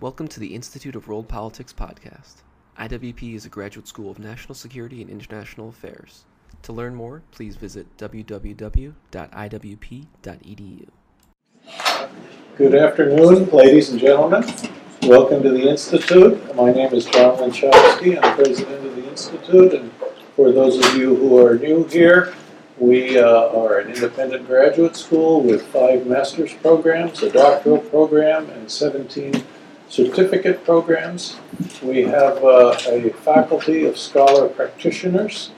Welcome to the Institute of World Politics podcast. IWP is a graduate school of national security and international affairs. To learn more, please visit www.iwp.edu. Good afternoon, ladies and gentlemen. Welcome to the Institute. My name is John Lenczowski. I'm president of the Institute. And for those of you who are new here, we uh, are an independent graduate school with five master's programs, a doctoral program, and 17 certificate programs. We have uh, a faculty of scholar practitioners,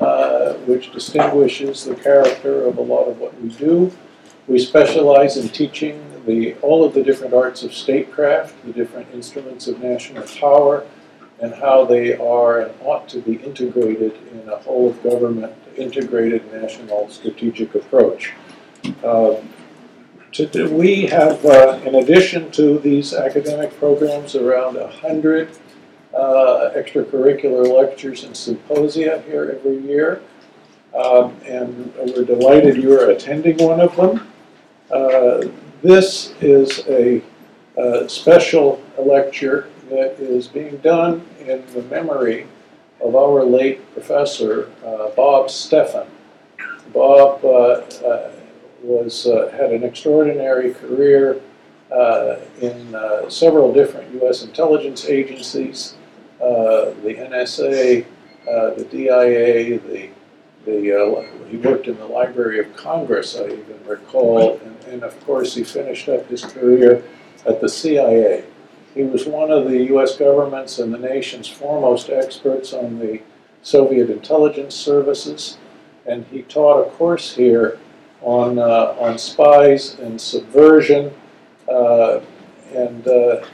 uh, which distinguishes the character of a lot of what we do. We specialize in teaching the, all of the different arts of statecraft, the different instruments of national power, and how they are and ought to be integrated in a whole of government integrated national strategic approach. Uh, to, we have, uh, in addition to these academic programs, around 100 uh, extracurricular lectures and symposia here every year. Um, and we're delighted you're attending one of them. Uh, this is a, a special lecture that is being done in the memory of our late professor, uh, Bob Stephan. Bob uh, uh, was uh, had an extraordinary career uh, in uh, several different U.S. intelligence agencies, uh, the NSA, uh, the DIA, the the he worked in the Library of Congress, I even recall, and, and of course he finished up his career at the CIA. He was one of the U.S. government's and the nation's foremost experts on the Soviet intelligence services, and he taught a course here on, uh, on spies and subversion, uh, and uh,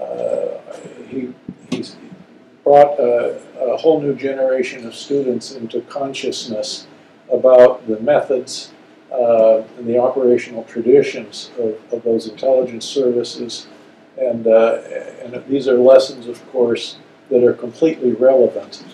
uh, he, he's brought a, a, whole new generation of students into consciousness about the methods uh, and the operational traditions of, of those intelligence services. And, uh, and these are lessons, of course, that are completely relevant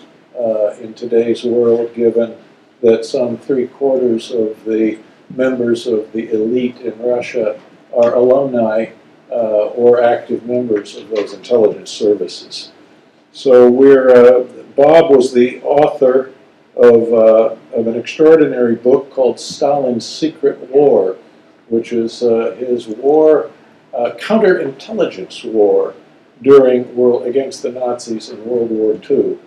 in today's world, given that some three quarters of the members of the elite in Russia are alumni uh, or active members of those intelligence services. So we're, uh, Bob was the author of, uh, of an extraordinary book called Stalin's Secret War, which is uh, his war, uh, counterintelligence war during world, against the Nazis in World War II.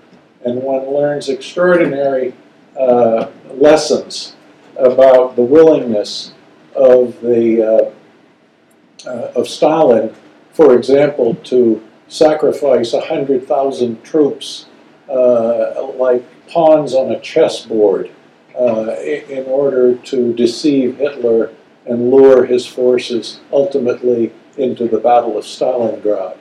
And one learns extraordinary uh, lessons about the willingness of the uh, uh, of Stalin, for example, to sacrifice hundred thousand troops uh, like pawns on a chessboard uh, in order to deceive Hitler and lure his forces ultimately into the Battle of Stalingrad.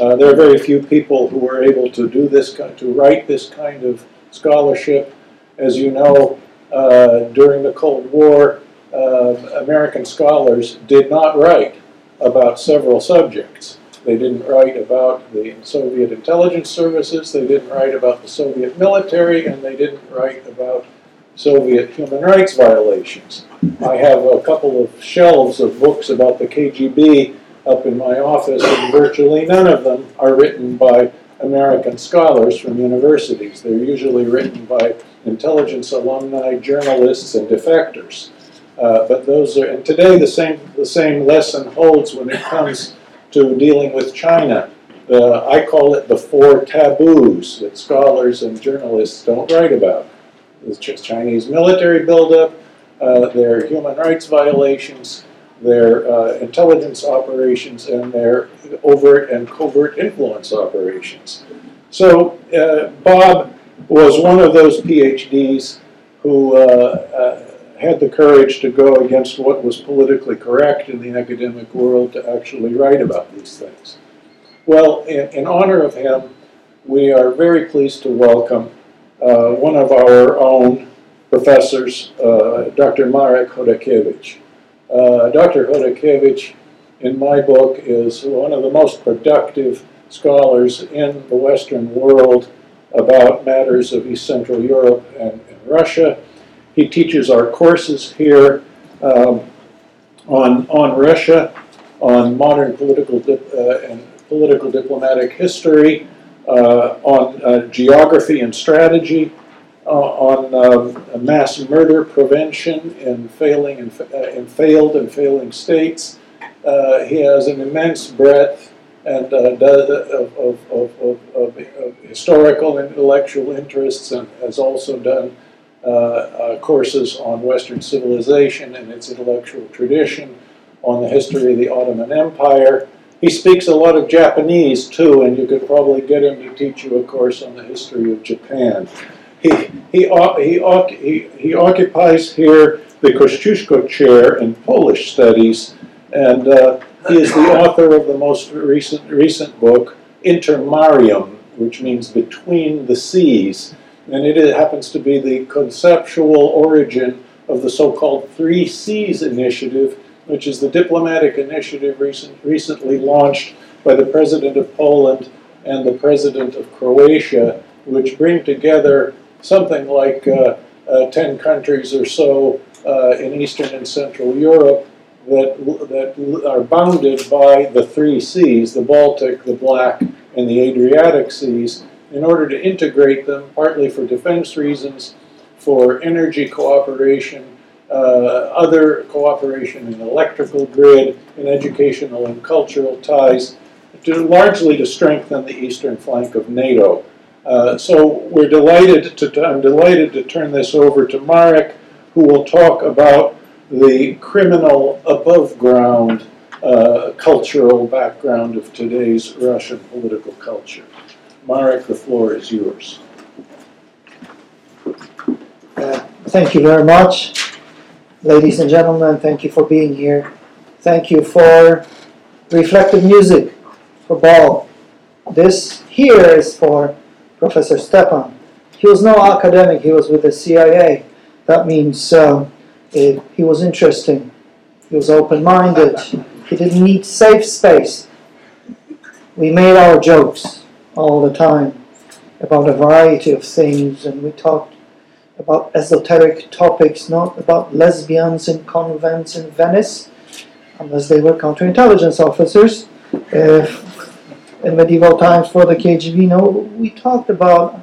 Uh, there are very few people who were able to do this, to write this kind of scholarship. As you know, during the Cold War, uh, American scholars did not write about several subjects. They didn't write about the Soviet intelligence services, they didn't write about the Soviet military, and they didn't write about Soviet human rights violations. I have a couple of shelves of books about the KGB up in my office, and virtually none of them are written by American scholars from universities. They're usually written by intelligence alumni, journalists, and defectors. Uh, but those are, and today the same, the same lesson holds when it comes to dealing with China. Uh, I call it the four taboos that scholars and journalists don't write about. The Chinese military buildup, uh, their human rights violations, their uh, intelligence operations, and their overt and covert influence operations. So uh, Bob was one of those PhDs who uh, uh, had the courage to go against what was politically correct in the academic world to actually write about these things. Well, in, in honor of him, we are very pleased to welcome uh, one of our own professors, uh, Dr. Marek Chodakiewicz. Uh, Dr. Chodakiewicz, in my book, is one of the most productive scholars in the Western world about matters of East Central Europe and, and Russia. He teaches our courses here um, on, on Russia, on modern political uh, and political diplomatic history, uh, on uh, geography and strategy, uh, on um, mass murder prevention in failing and, uh, in failed and failing states. He has an immense breadth and uh, of, of, of, of, historical and intellectual interests, and has also done courses on Western civilization and its intellectual tradition, on the history of the Ottoman Empire. He speaks a lot of Japanese too, and you could probably get him to teach you a course on the history of Japan. He, he, he, he, he occupies here the Kościuszko Chair in Polish Studies, and uh, he is the author of the most recent, recent book, Intermarium, which means between the seas. And it happens to be the conceptual origin of the so called Three Seas Initiative, which is the diplomatic initiative recent, recently launched by the President of Poland and the President of Croatia, which bring together something like uh, uh, 10 countries or so uh, in Eastern and Central Europe that, that are bounded by the three seas the Baltic, the Black, and the Adriatic seas in order to integrate them, partly for defense reasons, for energy cooperation, uh, other cooperation in electrical grid, in educational and cultural ties, to, largely to strengthen the eastern flank of NATO. Uh, so we're delighted to, I'm delighted to turn this over to Marek, who will talk about the criminal above ground uh, cultural background of today's Russian political culture. Marek, the floor is yours. Uh, thank you very much. Ladies and gentlemen, thank you for being here. Thank you for reflective music for Ball. This here is for Professor Stephan. He was no academic, he was with the CIA. That means um, it, he was interesting, he was open minded, he didn't need safe space. We made our jokes all the time about a variety of things, and we talked about esoteric topics, not about lesbians in convents in Venice, unless they were counterintelligence officers. Uh, in medieval times for the KGB, no, we talked about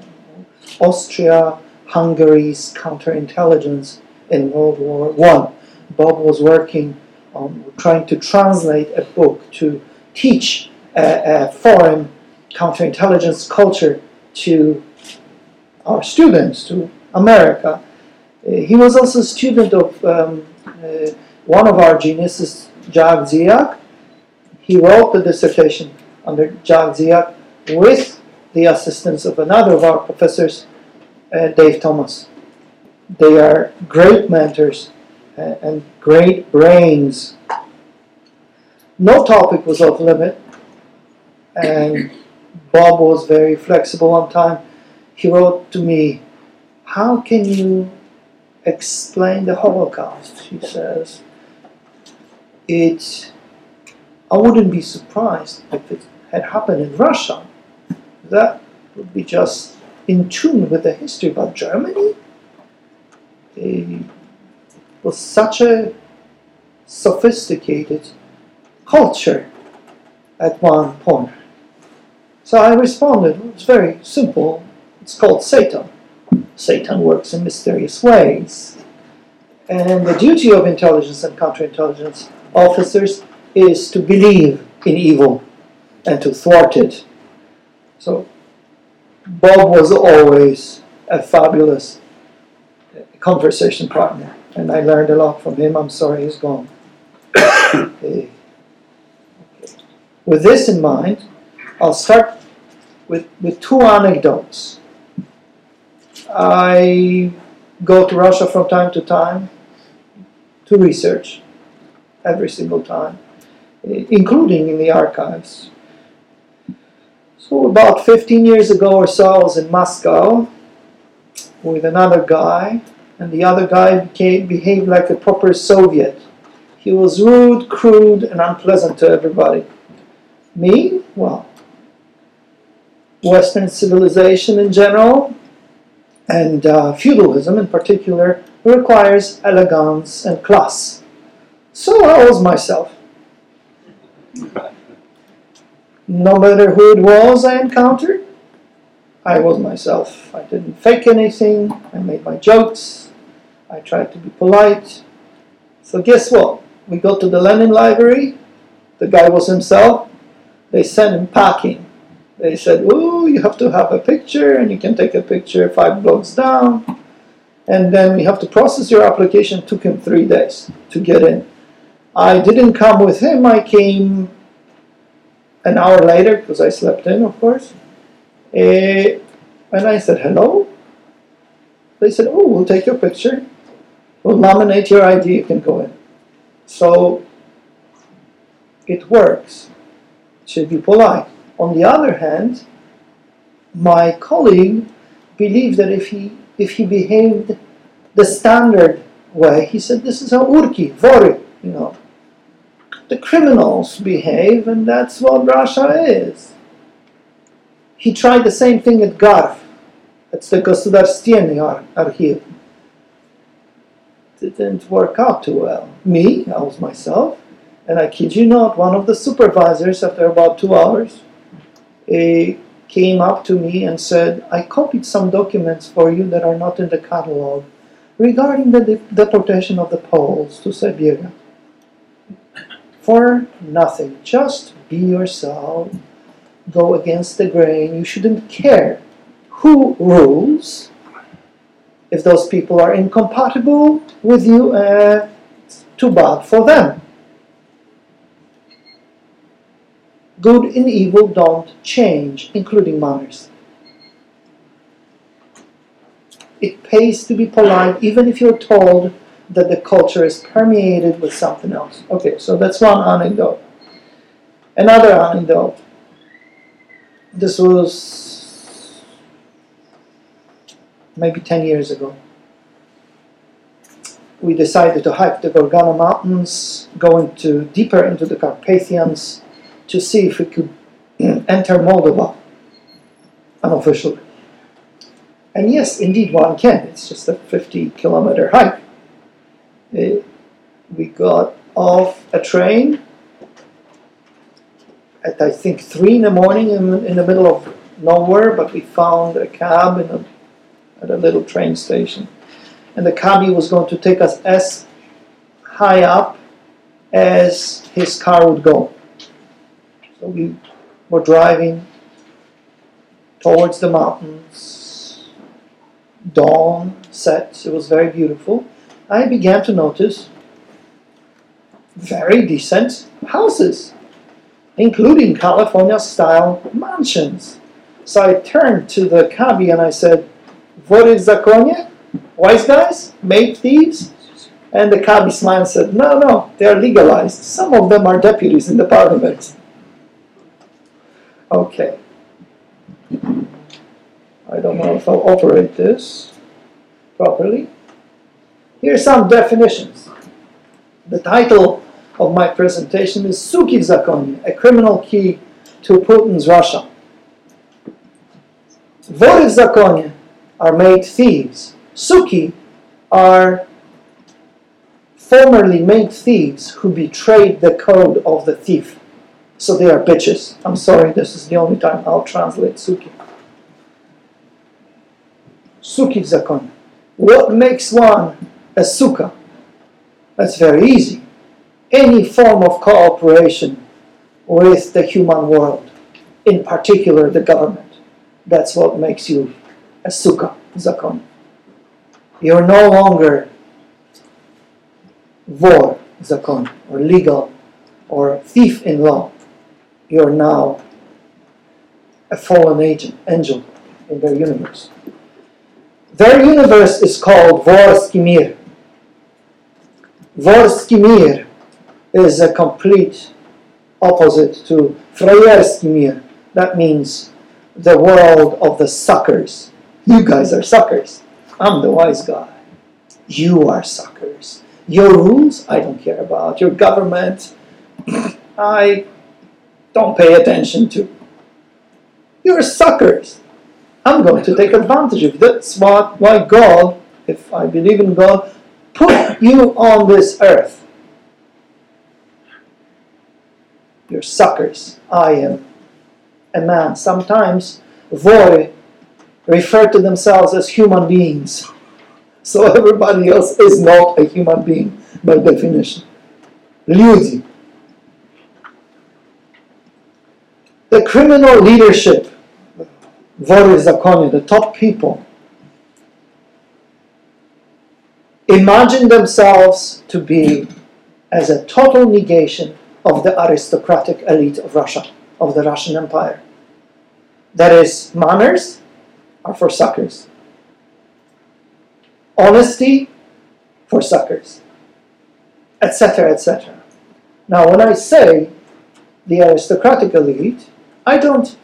Austria Hungary's counterintelligence in World War One. Bob was working on trying to translate a book to teach a, a foreign counterintelligence culture to our students, to America. Uh, he was also a student of um, uh, one of our geniuses, Jack Dziak. He wrote the dissertation under Jack Dziak with the assistance of another of our professors, uh, Dave Thomas. They are great mentors and great brains. No topic was off limit, and Bob was very flexible on time. He wrote to me how can you explain the Holocaust? He says. It, I wouldn't be surprised if it had happened in Russia. That would be just in tune with the history. But Germany it was such a sophisticated culture at one point. So I responded, it's very simple. It's called Satan. Satan works in mysterious ways. And the duty of intelligence and counterintelligence officers is to believe in evil and to thwart it. So Bob was always a fabulous conversation partner, and I learned a lot from him. I'm sorry he's gone. okay. With this in mind, I'll start with, with two anecdotes. I go to Russia from time to time to research every single time, including in the archives. So, about 15 years ago or so, I was in Moscow with another guy, and the other guy became, behaved like a proper Soviet. He was rude, crude, and unpleasant to everybody. Me? Well, Western civilization in general, and uh, feudalism in particular requires elegance and class. So I was myself. no matter who it was I encountered, I was myself. I didn't fake anything. I made my jokes. I tried to be polite. So guess what? We go to the Lenin Library. The guy was himself. They sent him packing. They said, "Oh, you have to have a picture, and you can take a picture five blocks down." And then we have to process your application. It took him three days to get in. I didn't come with him. I came an hour later because I slept in, of course. Uh, and I said, hello. They said, oh, we'll take your picture We'll laminate your ID. You can go in. So it works. It should be polite. On the other hand, my colleague believed that if he if he behaved the standard way, he said, this is how urki, vori, you know, the criminals behave, and that's what Russia is. He tried the same thing at Garv. It's the Государственный Archiv. Didn't work out too well. Me, I was myself, and I kid you not, one of the supervisors, after about two hours, he came up to me and said, I copied some documents for you that are not in the catalog regarding the de- deportation of the Poles to Siberia for nothing. Just be yourself. Go against the grain. You shouldn't care who rules. If those people are incompatible with you, uh, too bad for them. Good and evil don't change, including manners. It pays to be polite, even if you're told that the culture is permeated with something else. Okay, so that's one anecdote. Another anecdote. This was maybe 10 years ago. We decided to hike the Gorgana Mountains, go into, deeper into the Carpathians to see if we could enter Moldova unofficially. And yes, indeed, one can. It's just a 50 kilometer hike. Uh, we got off a train at I think three in the morning in, in the middle of nowhere, but we found a cab in a, at a little train station. And the cabbie was going to take us as high up as his car would go. So we were driving towards the mountains. Dawn set, it was very beautiful. I began to notice very decent houses, including California style mansions. So I turned to the cabbie and I said, What is zakonie? Wise guys? Made thieves? And the smiled and said, No, no, they are legalized. Some of them are deputies in the parliament. Okay. I don't know if I'll operate this properly. Here are some definitions. The title of my presentation is Suki Zakon, a criminal key to Putin's Russia. Vori Zakonie are made thieves. Suki are formerly made thieves who betrayed the code of the thief. So they are bitches. I'm sorry, this is the only time I'll translate Suki. Suki Zakon. What makes one a suka? That's very easy. Any form of cooperation with the human world, in particular the government, that's what makes you a sukkah, zakon. You're no longer vor, zakon, or legal, or thief in law. You're now a fallen agent, angel in their universe. Their universe is called Vor Skimir. Vorskimir is a complete opposite to Freierskimir. That means the world of the suckers. You guys are suckers. I'm the wise guy. You are suckers. Your rules, I don't care about. Your government, I don't pay attention to. You're suckers. I'm going to take advantage of. That's what, why God, if I believe in God, put you on this earth. You're suckers. I am a man. Sometimes voi refer to themselves as human beings. So everybody else is not a human being by definition. Люди. The criminal leadership, vory zakonie, the top people, imagine themselves to be as a total negation of the aristocratic elite of Russia, of the Russian Empire. That is, manners are for suckers, honesty for suckers, etc., etc. Now, when I say the aristocratic elite, I don't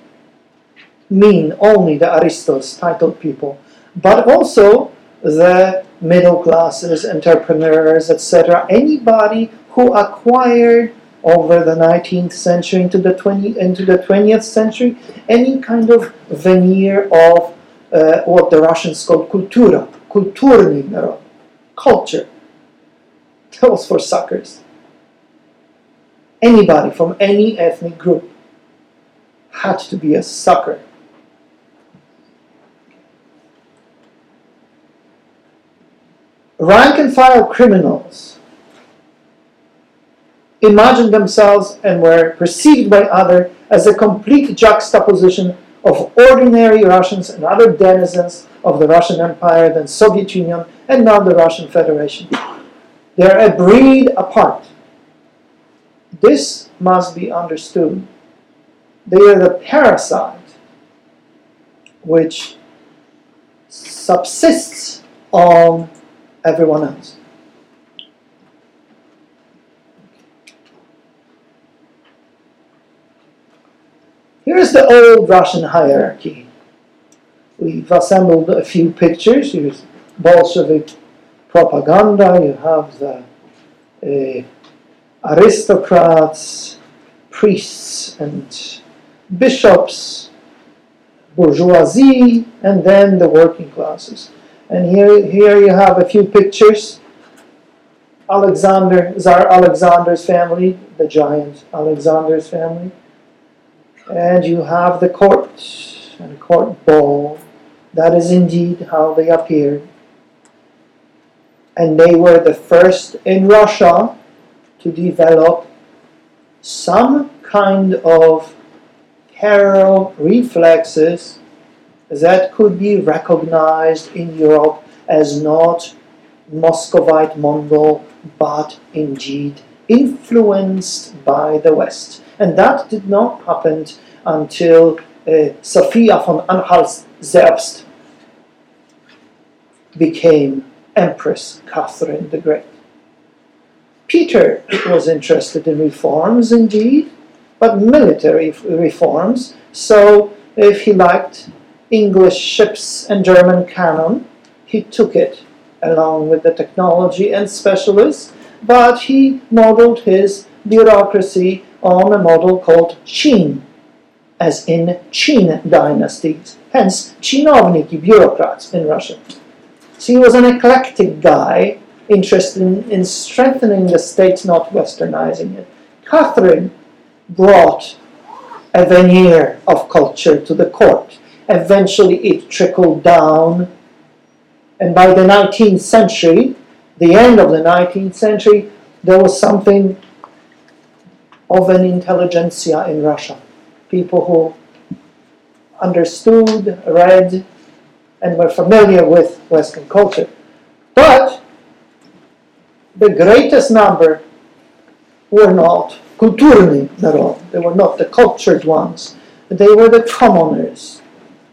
mean only the aristos, titled people, but also the middle classes, entrepreneurs, etc. Anybody who acquired over the 19th century into the 20 into the 20th century any kind of veneer of uh, what the Russians called kultura, kulturny narod, culture. That was for suckers. Anybody from any ethnic group had to be a sucker. Rank and file criminals imagined themselves and were perceived by others as a complete juxtaposition of ordinary Russians and other denizens of the Russian Empire, then Soviet Union, and now the Russian Federation. They are a breed apart. This must be understood. They are the parasite which subsists on everyone else. Here's the old Russian hierarchy. We've assembled a few pictures. Here's Bolshevik propaganda. You have the uh, aristocrats, priests, and bishops, bourgeoisie, and then the working classes. And here, here you have a few pictures. Alexander, Tsar Alexander's family, the giant Alexander's family. And you have the court and court ball. That is indeed how they appeared. And they were the first in Russia to develop some kind of parallel reflexes that could be recognized in Europe as not Muscovite Mongol, but indeed influenced by the West. And that did not happen until uh, Sophia von Anhalt-Zerbst became Empress Catherine the Great. Peter was interested in reforms indeed, but military reforms. So if he liked English ships and German cannon, he took it along with the technology and specialists, but he modeled his bureaucracy on a model called Qin, as in Qin dynasties, hence chinovniki, bureaucrats in Russia. So he was an eclectic guy interested in, in strengthening the state, not westernizing it. Catherine brought a veneer of culture to the court. Eventually, it trickled down, and by the 19th century, the end of the 19th century, there was something of an intelligentsia in Russia. People who understood, read, and were familiar with Western culture. But the greatest number were not kulturny narod. They were not the cultured ones. They were the commoners,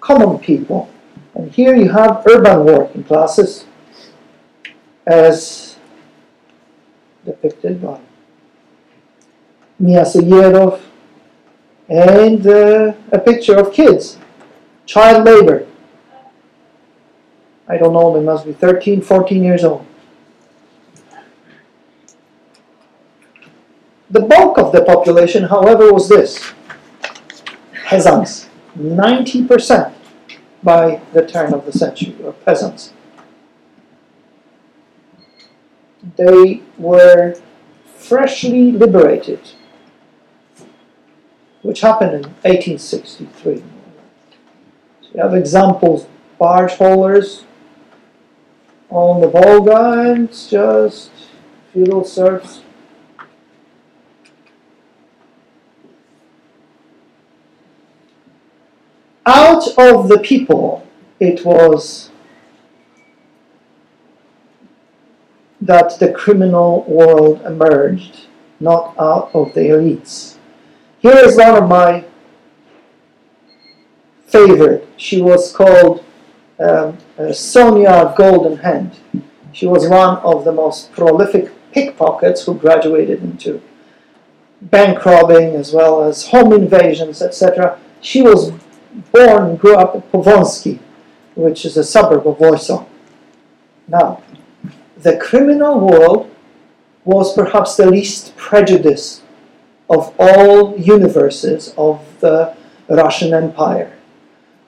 common people. And here you have urban working classes as depicted by Miasuyerov and uh, a picture of kids, child labor. I don't know, they must be 13, 14 years old. The bulk of the population, however, was this peasants. 90% by the turn of the century were peasants. They were freshly liberated which happened in 1863. So you have examples, barge haulers on the Volga and just feudal serfs. Out of the people, it was that the criminal world emerged, not out of the elites. Here is one of my favorite. She was called um, uh, Sonia Golden Hand. She was one of the most prolific pickpockets who graduated into bank robbing as well as home invasions, etc. She was born, and grew up in Powązki, which is a suburb of Warsaw. Now, the criminal world was perhaps the least prejudiced of all universes of the Russian Empire.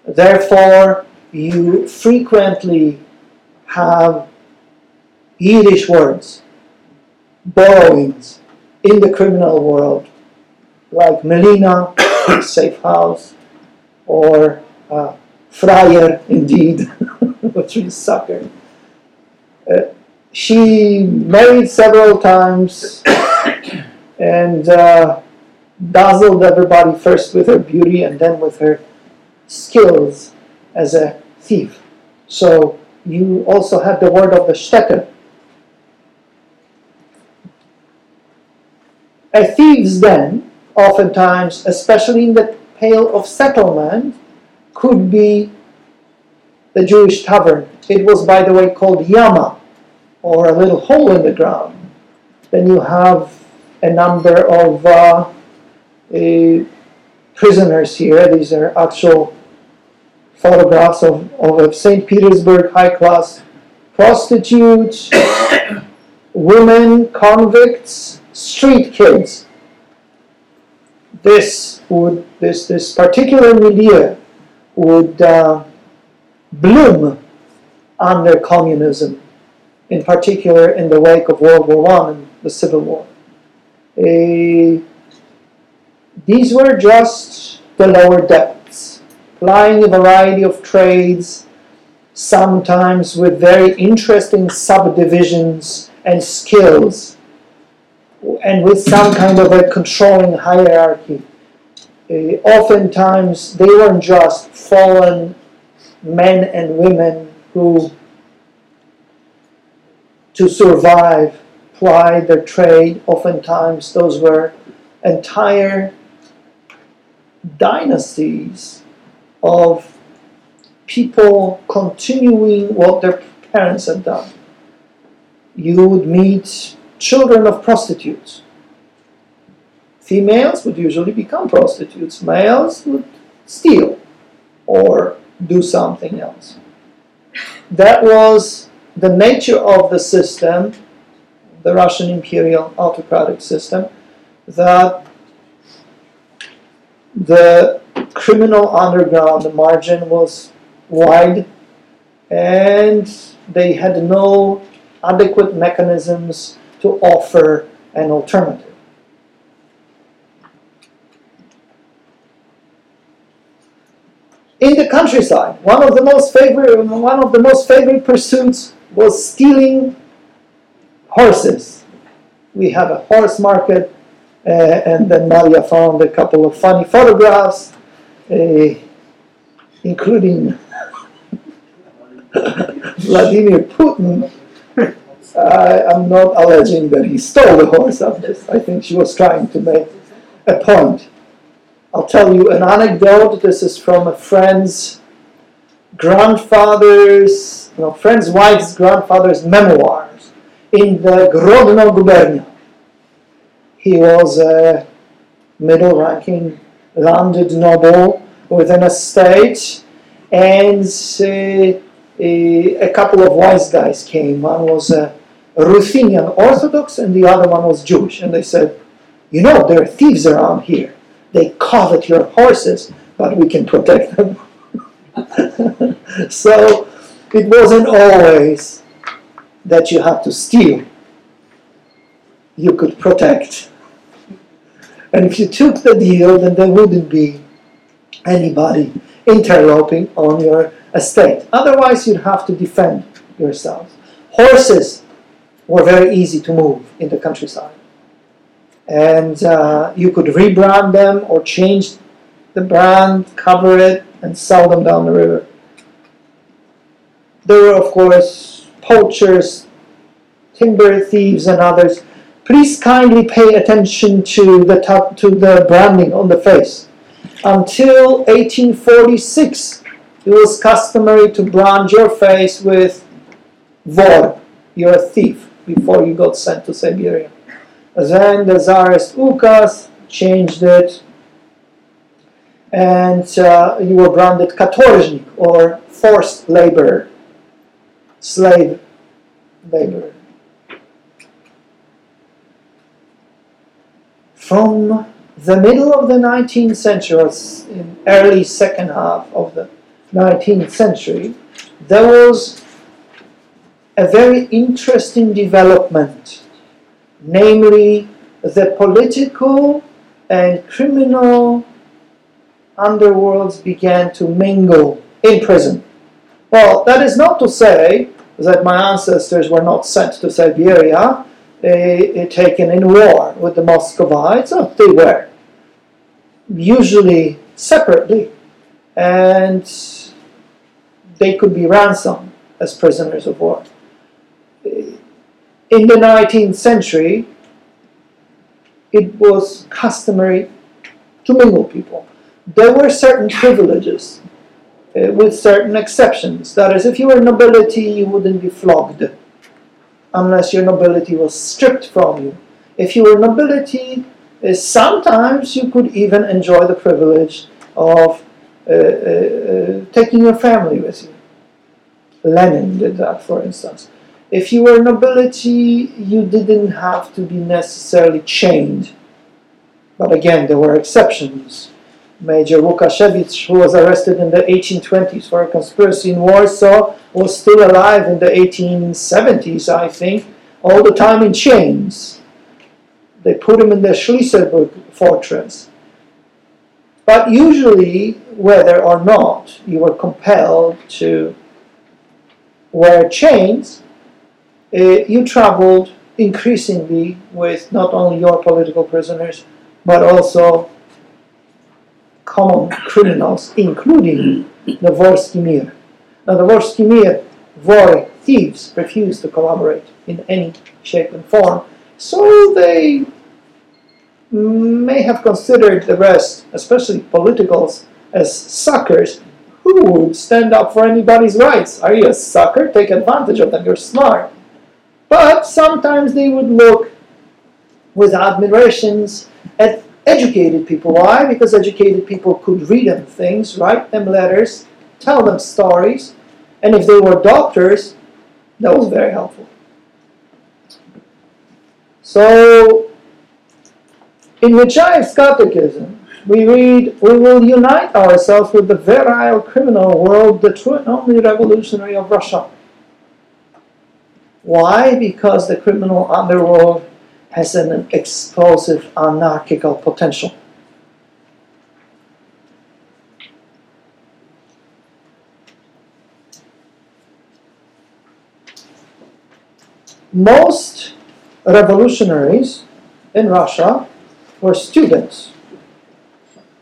Therefore, you frequently have Yiddish words, borrowings in the criminal world, like Melina, safe house, or uh, Freier, indeed, which means sucker. Uh, she married several times and uh, dazzled everybody first with her beauty and then with her skills as a thief. So you also have the word of the stecker. A thief's den, oftentimes, especially in the pale of settlement, could be the Jewish tavern. It was, by the way, called Yama, or a little hole in the ground. Then you have a number of uh, prisoners here. These are actual photographs of, of St. Petersburg high class prostitutes, women, convicts, street kids. This would this this particular milieu would uh, bloom under communism, in particular in the wake of World War One and the Civil War. These were just the lower depths plying a variety of trades, sometimes with very interesting subdivisions and skills, and with some kind of a controlling hierarchy. Uh, oftentimes, they weren't just fallen men and women who, to survive, plied their trade. Oftentimes, those were entire dynasties of people continuing what their parents had done. You would meet children of prostitutes. Females would usually become prostitutes, males would steal or do something else. That was the nature of the system, the Russian imperial autocratic system, that the criminal underground, margin was wide, and they had no adequate mechanisms to offer an alternative. In the countryside, one of the most favorite one of the most favorite pursuits was stealing horses. We have a horse market, uh, and then Maria found a couple of funny photographs uh, including Vladimir Putin, I, am not alleging that he stole the horse of this. I think she was trying to make a point. I'll tell you an anecdote. This is from a friend's grandfather's, no, friend's wife's grandfather's memoirs in the Grodno gubernia. He was a middle ranking landed noble with an estate, and uh, a, a, couple of wise guys came. One was a Ruthenian Orthodox, and the other one was Jewish. And they said, You know, there are thieves around here. They covet your horses, but we can protect them. so it wasn't always that you had to steal, you could protect. And if you took the deal, then there wouldn't be anybody interloping on your estate. Otherwise, you'd have to defend yourselves. Horses were very easy to move in the countryside. And uh, you could rebrand them or change the brand, cover it, and sell them down the river. There were, of course, poachers, timber thieves, and others. Please kindly pay attention to the top, to the branding on the face. Until 1846, it was customary to brand your face with vor, you're a thief, before you got sent to Siberia. Then the Tsarist Ukas changed it, and uh, you were branded katorjnik, or forced laborer, slave labor. From the middle of the 19th century, or in early second half of the 19th century, there was a very interesting development, namely the political and criminal underworlds began to mingle in prison. Well, that is not to say that my ancestors were not sent to Siberia, uh, taken in war with the Muscovites. Oh, they were, usually separately, and they could be ransomed as prisoners of war. In the 19th century, it was customary to mingle people. There were certain privileges uh, with certain exceptions. That is, if you were nobility, you wouldn't be flogged unless your nobility was stripped from you. If you were nobility, uh, sometimes you could even enjoy the privilege of uh, uh, uh, taking your family with you. Lenin did that, for instance. If you were nobility, you didn't have to be necessarily chained. But again, there were exceptions. Major Łukasiewicz, who was arrested in the 1820s for a conspiracy in Warsaw, was still alive in the 1870s, I think, all the time in chains. They put him in the Schliesselburg fortress. But usually, whether or not you were compelled to wear chains, uh, you traveled increasingly with not only your political prisoners, but also common criminals, including the Vorsky Mir. Now, the Vorsky Mir, Vor, thieves, refused to collaborate in any shape and form, so they may have considered the rest, especially politicals, as suckers. Who would stand up for anybody's rights? Are you a sucker? Take advantage of them, you're smart. But sometimes they would look with admirations at educated people. Why? Because educated people could read them things, write them letters, tell them stories, and if they were doctors, that was very helpful. So, in Nechaev's Catechism, we read, We will unite ourselves with the virile criminal world, the true and only revolutionary of Russia. Why? Because the criminal underworld has an explosive anarchical potential. Most revolutionaries in Russia were students,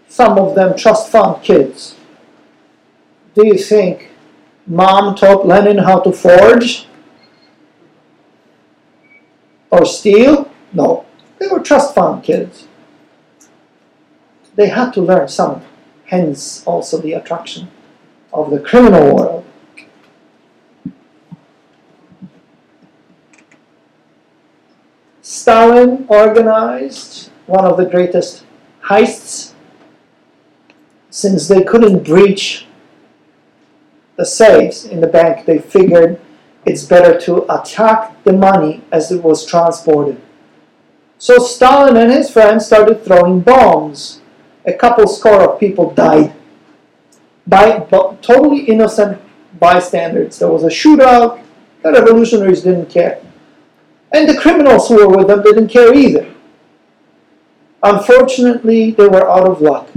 some of them trust fund kids. Do you think mom taught Lenin how to forge or steal? No, they were trust fund kids. They had to learn some, hence also the attraction of the criminal world. Stalin organized one of the greatest heists since they couldn't breach the safes in the bank, they figured it's better to attack the money as it was transported. So Stalin and his friends started throwing bombs. A couple score of people died by totally innocent bystanders. There was a shootout. The revolutionaries didn't care. And the criminals who were with them didn't care either. Unfortunately, they were out of luck.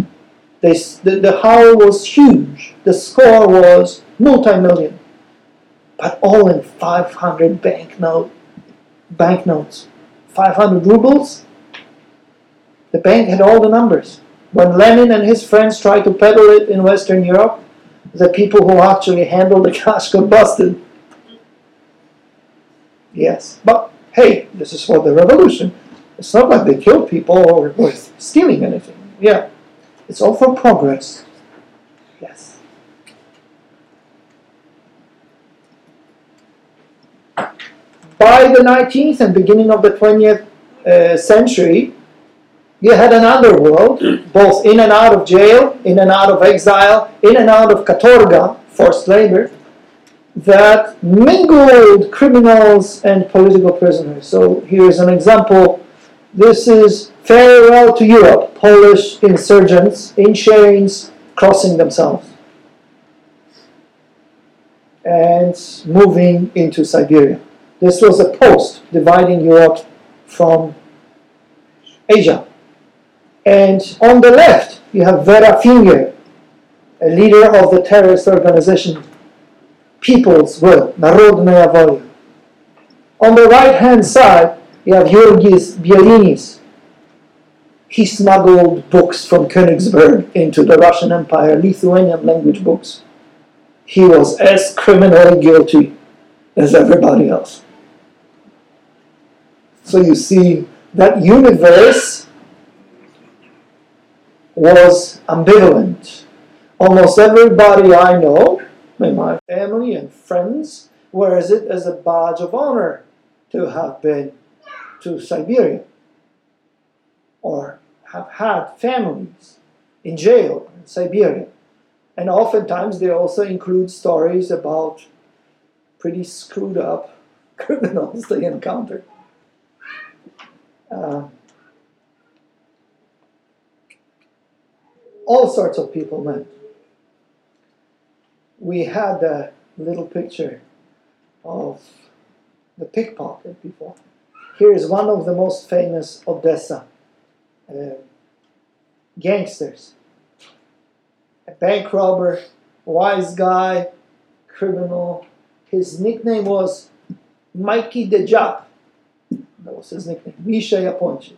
They, the, the howl was huge. The score was multi-million, but all in 500 banknote banknotes. 500 rubles. The bank had all the numbers. When Lenin and his friends tried to peddle it in Western Europe, the people who actually handled the cash got busted. Yes, but hey, this is for the revolution. It's not like they killed people or were stealing anything. Yeah, it's all for progress. Yes. By the 19th and beginning of the 20th uh, century, you had an underworld, both in and out of jail, in and out of exile, in and out of katorga, forced labor, that mingled criminals and political prisoners. So here is an example. This is farewell to Europe, Polish insurgents in chains crossing themselves and moving into Siberia. This was a post dividing Europe from Asia. And on the left, you have Vera Figner, a leader of the terrorist organization People's Will, Narodnaya Volia. On the right hand side, you have Jurgis Bielinis. He smuggled books from Königsberg into the Russian Empire, Lithuanian language books. He was as criminally guilty as everybody else. So you see, that universe was ambivalent. Almost everybody I know, in my family and friends, wears it as a badge of honor to have been to Siberia or have had families in jail in Siberia. And oftentimes they also include stories about pretty screwed up criminals they encountered. Uh, all sorts of people met. We had a little picture of the pickpocket before. Here is one of the most famous Odessa uh, gangsters. A bank robber, wise guy, criminal. His nickname was Mikey the Jap. That was his nickname. Misha Yaponchik.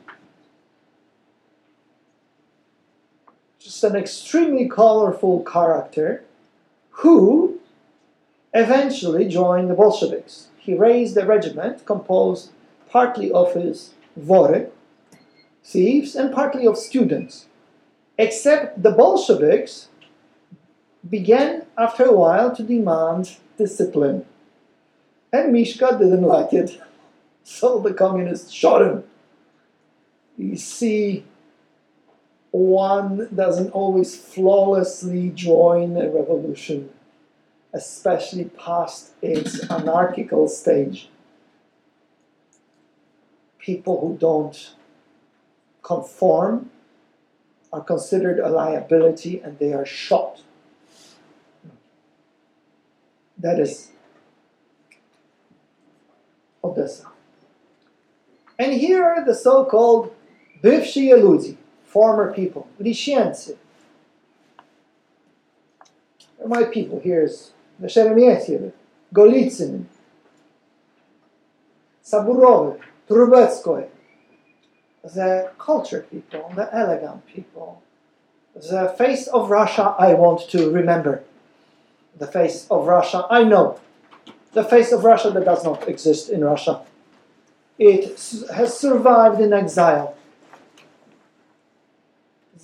Just an extremely colorful character who eventually joined the Bolsheviks. He raised a regiment composed partly of his vory, thieves, and partly of students. Except the Bolsheviks began after a while to demand discipline. And Mishka didn't like it. So the communists shot him. You see, one doesn't always flawlessly join a revolution, especially past its anarchical stage. People who don't conform are considered a liability and they are shot. That is Odessa. And here are the so-called bivshi eludzi, former people, Lishienцы. My people here is the Sheremetyev, Golitsyn, Saburov, Trubetskoy, the cultured people, the elegant people, the face of Russia I want to remember, the face of Russia I know, the face of Russia that does not exist in Russia. It has survived in exile.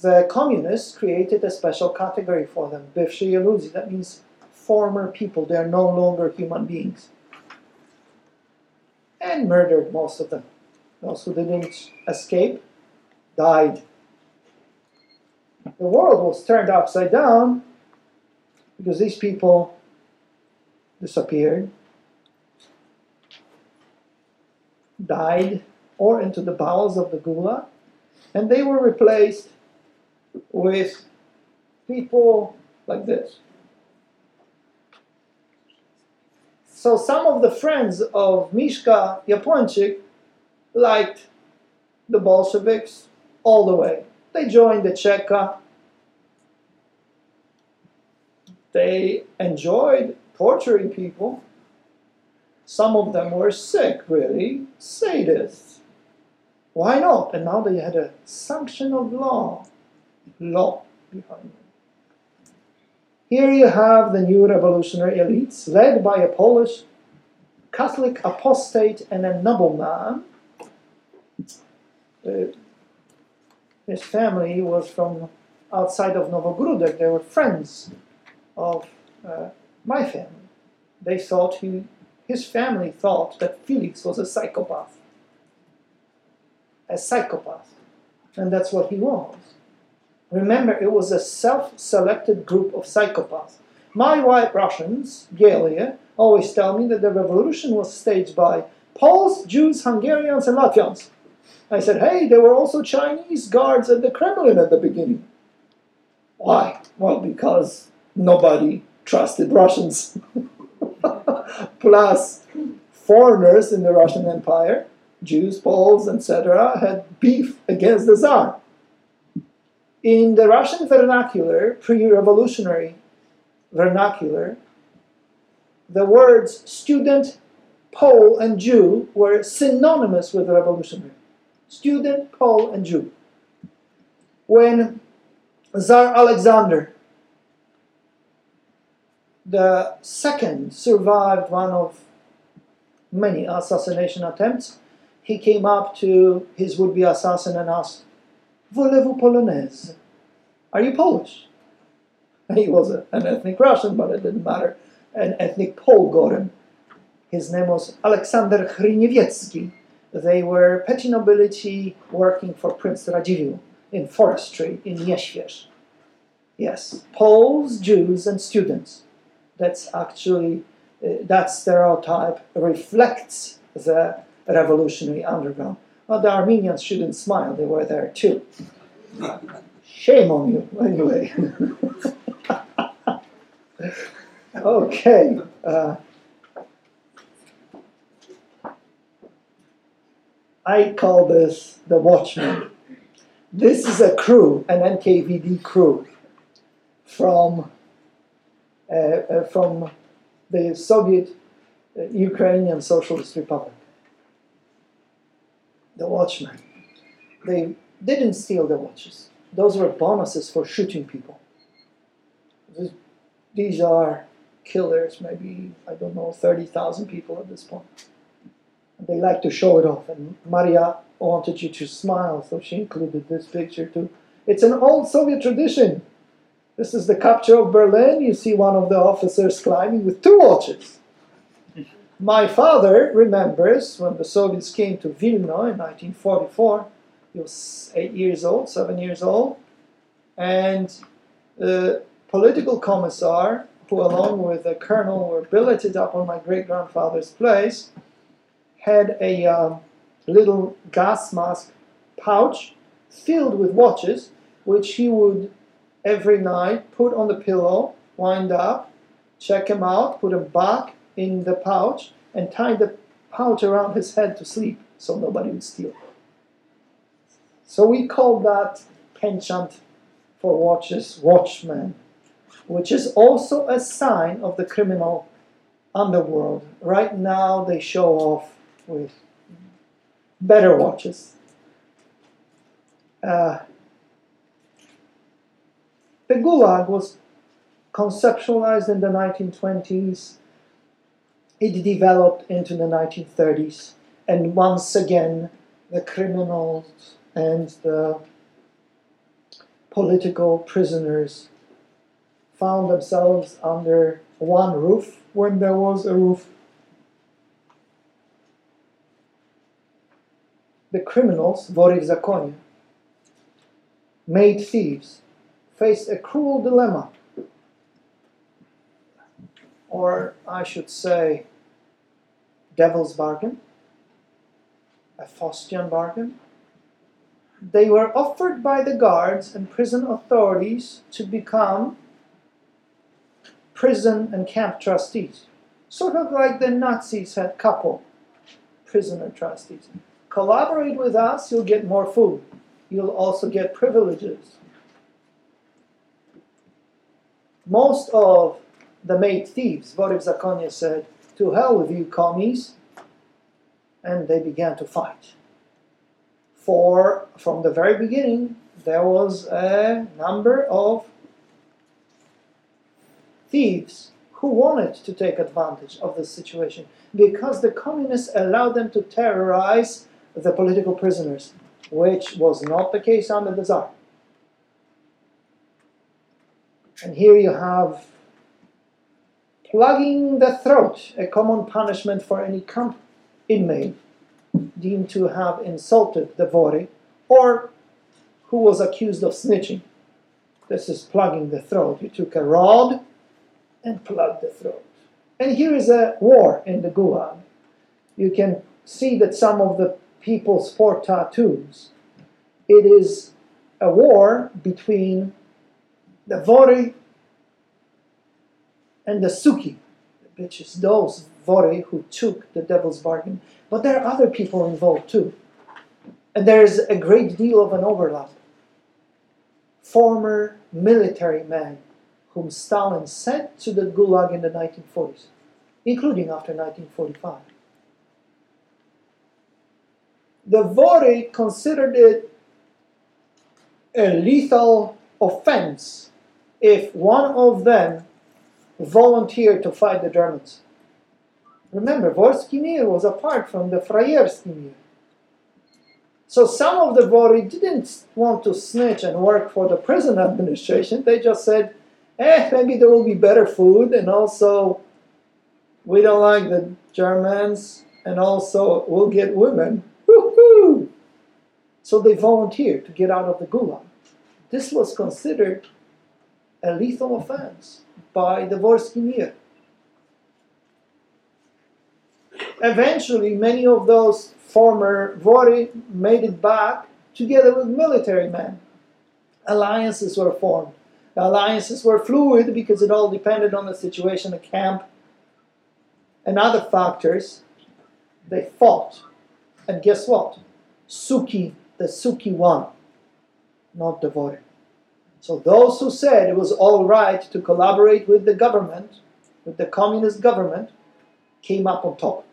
The communists created a special category for them, bivshi eludzi. That means former people. They are no longer human beings. And murdered most of them. Those who didn't escape died. The world was turned upside down because these people disappeared died or into the bowels of the gulag, and they were replaced with people like this. So some of the friends of Mishka Yaponchik liked the Bolsheviks, all the way. They joined the Cheka. They enjoyed torturing people. Some of them were sick, really, sadists. Why not? And now they had a sanction of law, law behind them. Here you have the new revolutionary elites led by a Polish Catholic apostate and a nobleman. Uh, his family was from outside of Novogródek. They were friends of uh, my family. They thought he, his family thought that Felix was a psychopath. A psychopath. And that's what he was. Remember, it was a self selected group of psychopaths. My white Russians, Galia, always tell me that the revolution was staged by Poles, Jews, Hungarians, and Latvians. I said, hey, there were also Chinese guards at the Kremlin at the beginning. Why? Well, because nobody trusted Russians. Plus, foreigners in the Russian Empire, Jews, Poles, etc., had beef against the Tsar. In the Russian vernacular, pre revolutionary vernacular, the words student, Pole, and Jew were synonymous with revolutionary. Student, Pole, and Jew. When Tsar Alexander the second survived one of many assassination attempts, he came up to his would-be assassin and asked, Voulez-vous polonaise? Are you Polish? And he was a, an ethnic Russian, but it didn't matter. An ethnic Pole got. His name was Alexander Hryniewiecki. They were petty nobility working for Prince Radziwiłł in forestry in Nieśwież. Yes, Poles, Jews, and students. That's actually, uh, that stereotype reflects the revolutionary underground. Well, the Armenians shouldn't smile, they were there too. Shame on you, anyway. okay. Uh, I call this the Watchman. This is a crew, an NKVD crew from from the Soviet uh, Ukrainian Socialist Republic. The Watchmen. They didn't steal the watches. Those were bonuses for shooting people. These are killers, maybe, I don't know, 30,000 people at this point. They like to show it off, and Maria wanted you to smile, so she included this picture too. It's an old Soviet tradition. This is the capture of Berlin. You see one of the officers climbing with two watches. My father remembers when the Soviets came to Vilna in 1944. He was eight years old, seven years old, and the political commissar, who along with the colonel were billeted up on my great grandfather's place, had a um, little gas mask pouch filled with watches, which he would every night put on the pillow, wind up, check him out, put him back in the pouch, and tie the pouch around his head to sleep so nobody would steal. So we call that penchant for watches watchman, which is also a sign of the criminal underworld. Right now they show off with better watches. Uh, the Gulag was conceptualized in the 1920s. It developed into the 1930s. And once again, the criminals and the political prisoners found themselves under one roof when there was a roof. The criminals, vori w made thieves faced a cruel dilemma. Or I should say, devil's bargain, a Faustian bargain. They were offered by the guards and prison authorities to become prison and camp trustees, sort of like the Nazis had couple prisoner trustees. Collaborate with us, you'll get more food. you'll also get privileges. Most of the made thieves, Voryv Zakonia said, to hell with you commies, and they began to fight. For from the very beginning, there was a number of thieves who wanted to take advantage of this situation because the communists allowed them to terrorize the political prisoners, which was not the case under the Tsar. And here you have plugging the throat, a common punishment for any camp inmate deemed to have insulted the Vory or who was accused of snitching. This is plugging the throat. You took a rod and plugged the throat. And here is a war in the Gulag. You can see that some of the people sport tattoos. It is a war between the Vory and the Suki, the bitches, those Vory who took the devil's bargain. But there are other people involved too. And there's a great deal of an overlap. Former military men whom Stalin sent to the Gulag in the 1940s, including after 1945. The Vory considered it a lethal offense if one of them volunteered to fight the Germans. Remember, Vorsky Mir was apart from the Frayersky Mir. So some of the Vory didn't want to snitch and work for the prison administration. They just said, eh, maybe there will be better food, and also we don't like the Germans, and also we'll get women. Woo-hoo! So they volunteered to get out of the Gulag. This was considered a lethal offense by the Vorsky Mir. Eventually, many of those former Vori made it back together with military men. Alliances were formed. The alliances were fluid because it all depended on the situation the camp and other factors. They fought. And guess what? Suki, the Suki won, not the Vory. So those who said it was all right to collaborate with the government, with the communist government, came up on top.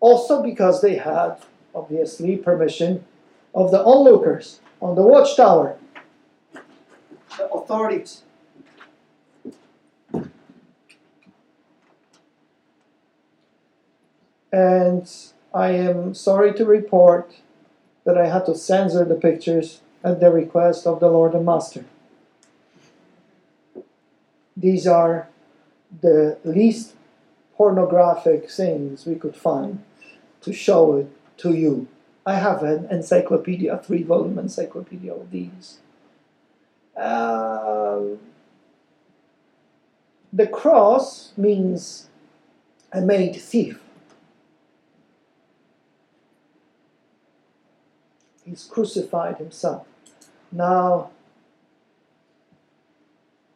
Also because they had, obviously, permission of the onlookers on the watchtower, the authorities. And I am sorry to report that I had to censor the pictures at the request of the Lord and Master. These are the least pornographic things we could find to show it to you. I have an encyclopedia, three volume encyclopedia of these. Um, the cross means a made thief. He's crucified himself. Now,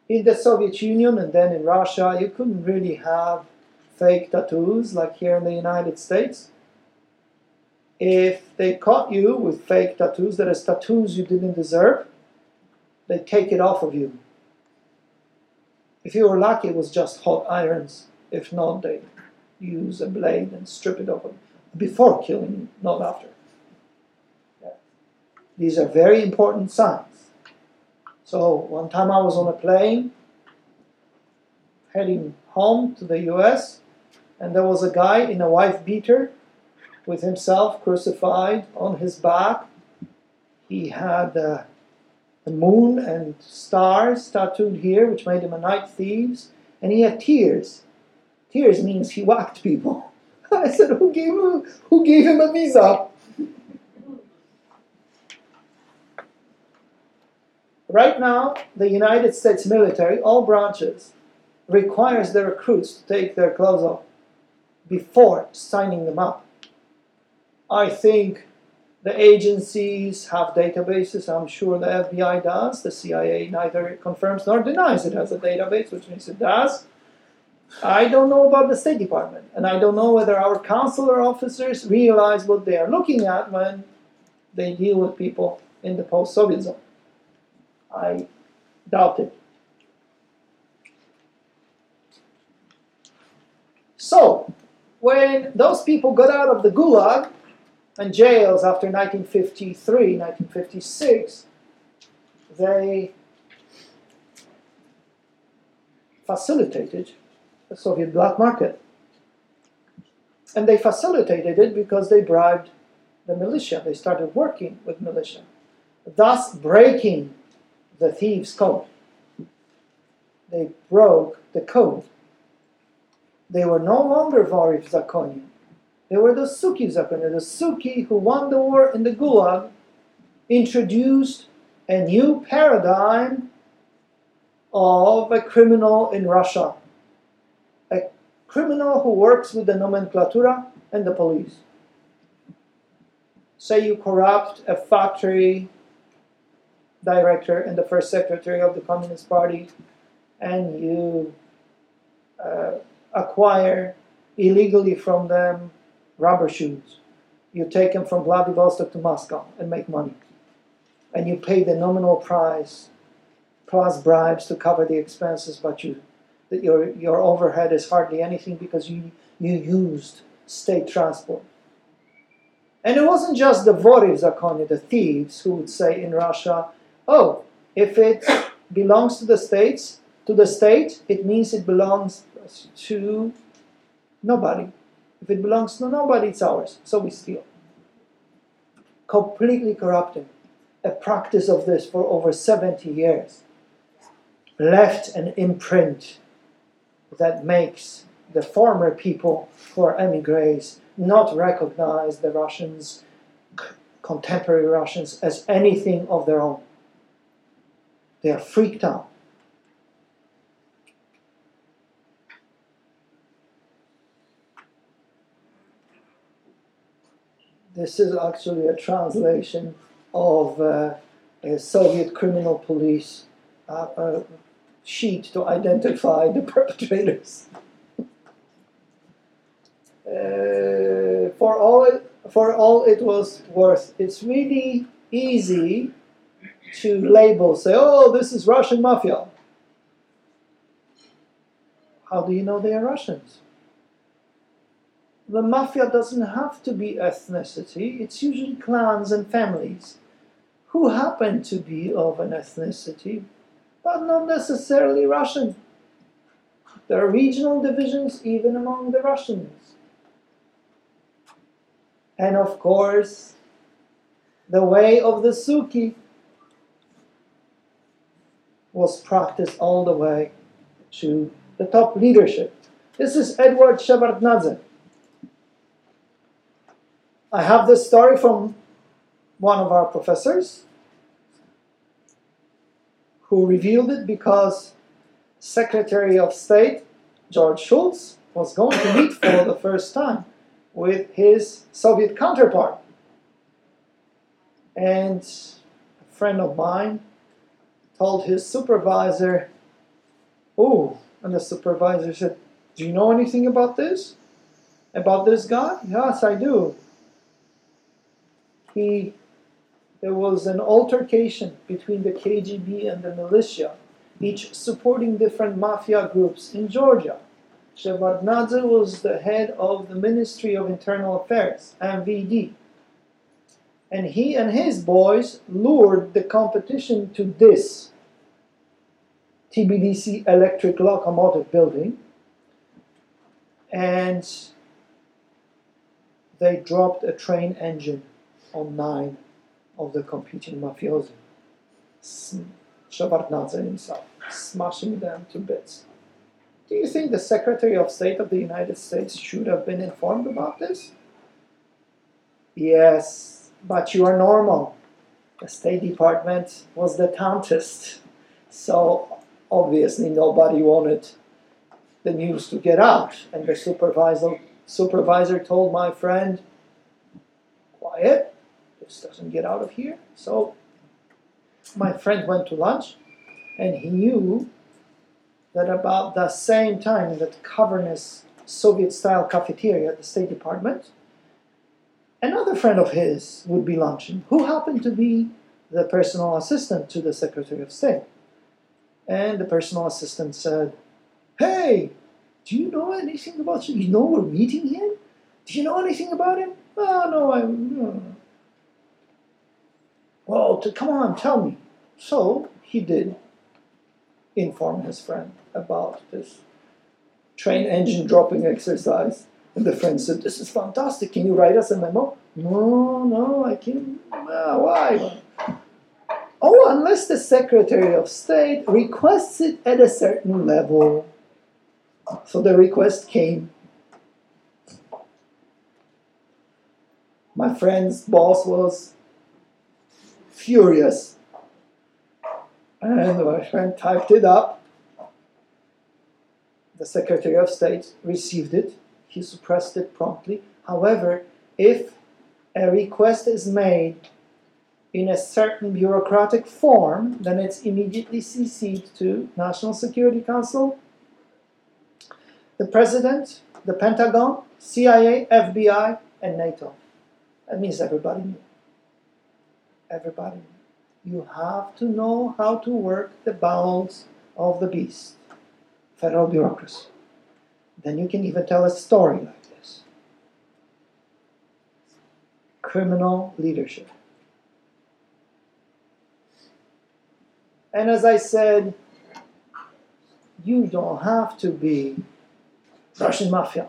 in the Soviet Union and then in Russia, you couldn't really have fake tattoos like here in the United States. If they caught you with fake tattoos, that is tattoos you didn't deserve, they'd take it off of you. If you were lucky, it was just hot irons. If not, they use a blade and strip it off before killing you, not after. These are very important signs. So one time I was on a plane heading home to the US, and there was a guy in a wife beater with himself crucified on his back. He had uh, the moon and stars tattooed here, which made him a night thief, and he had tears. Tears means he whacked people. I said, who gave him, who gave him a visa? Right now, the United States military, all branches, requires the recruits to take their clothes off before signing them up. I think the agencies have databases. I'm sure the FBI does. The CIA neither confirms nor denies it has a database, which means it does. I don't know about the State Department, and I don't know whether our consular officers realize what they are looking at when they deal with people in the post-Soviet zone. I doubt it. So, when those people got out of the gulag and jails after 1953, 1956, they facilitated the Soviet black market. And they facilitated it because they bribed the militia. They started working with militia, thus breaking the thieves' code. They broke the code. They were no longer Voriv Zakoni. They were the Suki Zakoni. The Suki who won the war in the Gulag introduced a new paradigm of a criminal in Russia. A criminal who works with the nomenklatura and the police. Say you corrupt a factory director and the first secretary of the Communist Party, and you uh, acquire illegally from them rubber shoes. You take them from Vladivostok to Moscow and make money. And you pay the nominal price plus bribes to cover the expenses, but you, your, your overhead is hardly anything because you, you used state transport. And it wasn't just the Voriv Zakoni, the thieves, who would say in Russia, oh, if it belongs to the states, to the state, it means it belongs to nobody. If it belongs to nobody, it's ours. So we steal. Completely corrupted. A practice of this for over 70 years left an imprint that makes the former people who are emigres not recognize the Russians, contemporary Russians, as anything of their own. They are freaked out. This is actually a translation of uh, a Soviet criminal police uh, uh, sheet to identify the perpetrators. Uh, for all for all it was worth, it's really easy to label, say, "Oh, this is Russian mafia." How do you know they are Russians? The mafia doesn't have to be ethnicity; it's usually clans and families who happen to be of an ethnicity but not necessarily Russian. There are regional divisions even among the Russians. And of course, the way of the Suki was practiced all the way to the top leadership. This is Edward Shevardnadze. I have this story from one of our professors, who revealed it because Secretary of State George Shultz was going to meet for the first time with his Soviet counterpart. And a friend of mine told his supervisor, Oh, and the supervisor said, Do you know anything about this? About this guy? Yes, I do. He there was an altercation between the KGB and the militia, each supporting different mafia groups in Georgia. Shevardnadze was the head of the Ministry of Internal Affairs, MVD. And he and his boys lured the competition to this TBDC electric locomotive building. And they dropped a train engine on nine of the competing mafiosi. Shevardnadze himself, smashing them to bits. Do you think the Secretary of State of the United States should have been informed about this? Yes, but you are normal. The State Department was the tantist, so obviously nobody wanted the news to get out. And the supervisor supervisor told my friend, quiet, this doesn't get out of here. So my friend went to lunch and he knew that about the same time that cavernous Soviet style cafeteria at the State Department, another friend of his would be lunching, who happened to be the personal assistant to the Secretary of State. And the personal assistant said, Hey, do you know anything about you? You know we're meeting him? Do you know anything about him? Oh, no, I. No. Well, to, come on, tell me. So he did inform his friend about this train engine dropping exercise. And the friend said, This is fantastic. Can you write us a memo? No, no, I can't. Uh, why? Oh, unless the Secretary of State requests it at a certain level. So the request came. My friend's boss was furious. And my friend typed it up. The Secretary of State received it. He suppressed it promptly. However, if a request is made in a certain bureaucratic form, then it's immediately cc'd to National Security Council, the President, the Pentagon, CIA, FBI, and NATO. That means everybody knew. Everybody knew. You have to know how to work the bowels of the beast, federal bureaucracy. Then you can even tell a story like this. Criminal leadership. And as I said, you don't have to be Russian mafia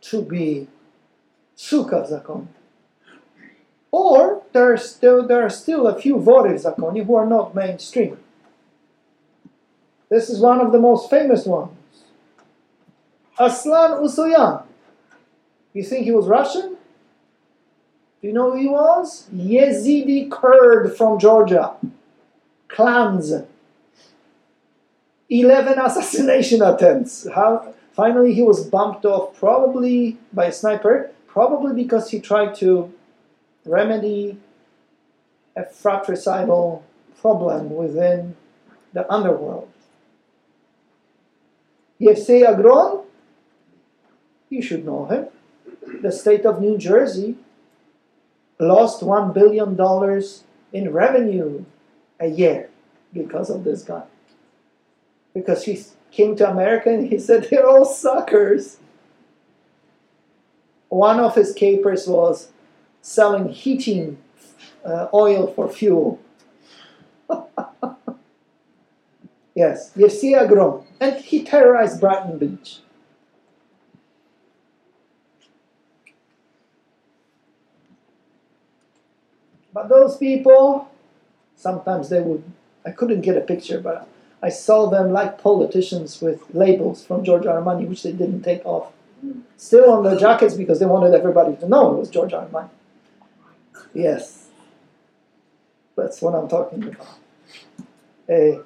to be Suka Zakon. Or there are, still, there are still a few Vorev Zakoni who are not mainstream. This is one of the most famous ones. Aslan Usoyan. You think he was Russian? Do you know who he was? Yazidi Kurd from Georgia. Clans. 11 assassination attempts. How, finally, he was bumped off, probably by a sniper, probably because he tried to remedy a fratricidal problem within the underworld. Yevsei Agron, you should know him. The state of New Jersey lost $1 billion in revenue a year because of this guy. Because he came to America and he said, they're all suckers. One of his capers was selling heating uh, oil for fuel. yes, Yevsei Agron. And he terrorized Brighton Beach. But those people, sometimes they would, I couldn't get a picture, but I saw them like politicians with labels from Giorgio Armani, which they didn't take off. Still on their jackets because they wanted everybody to know it was Giorgio Armani. Yes. That's what I'm talking about. A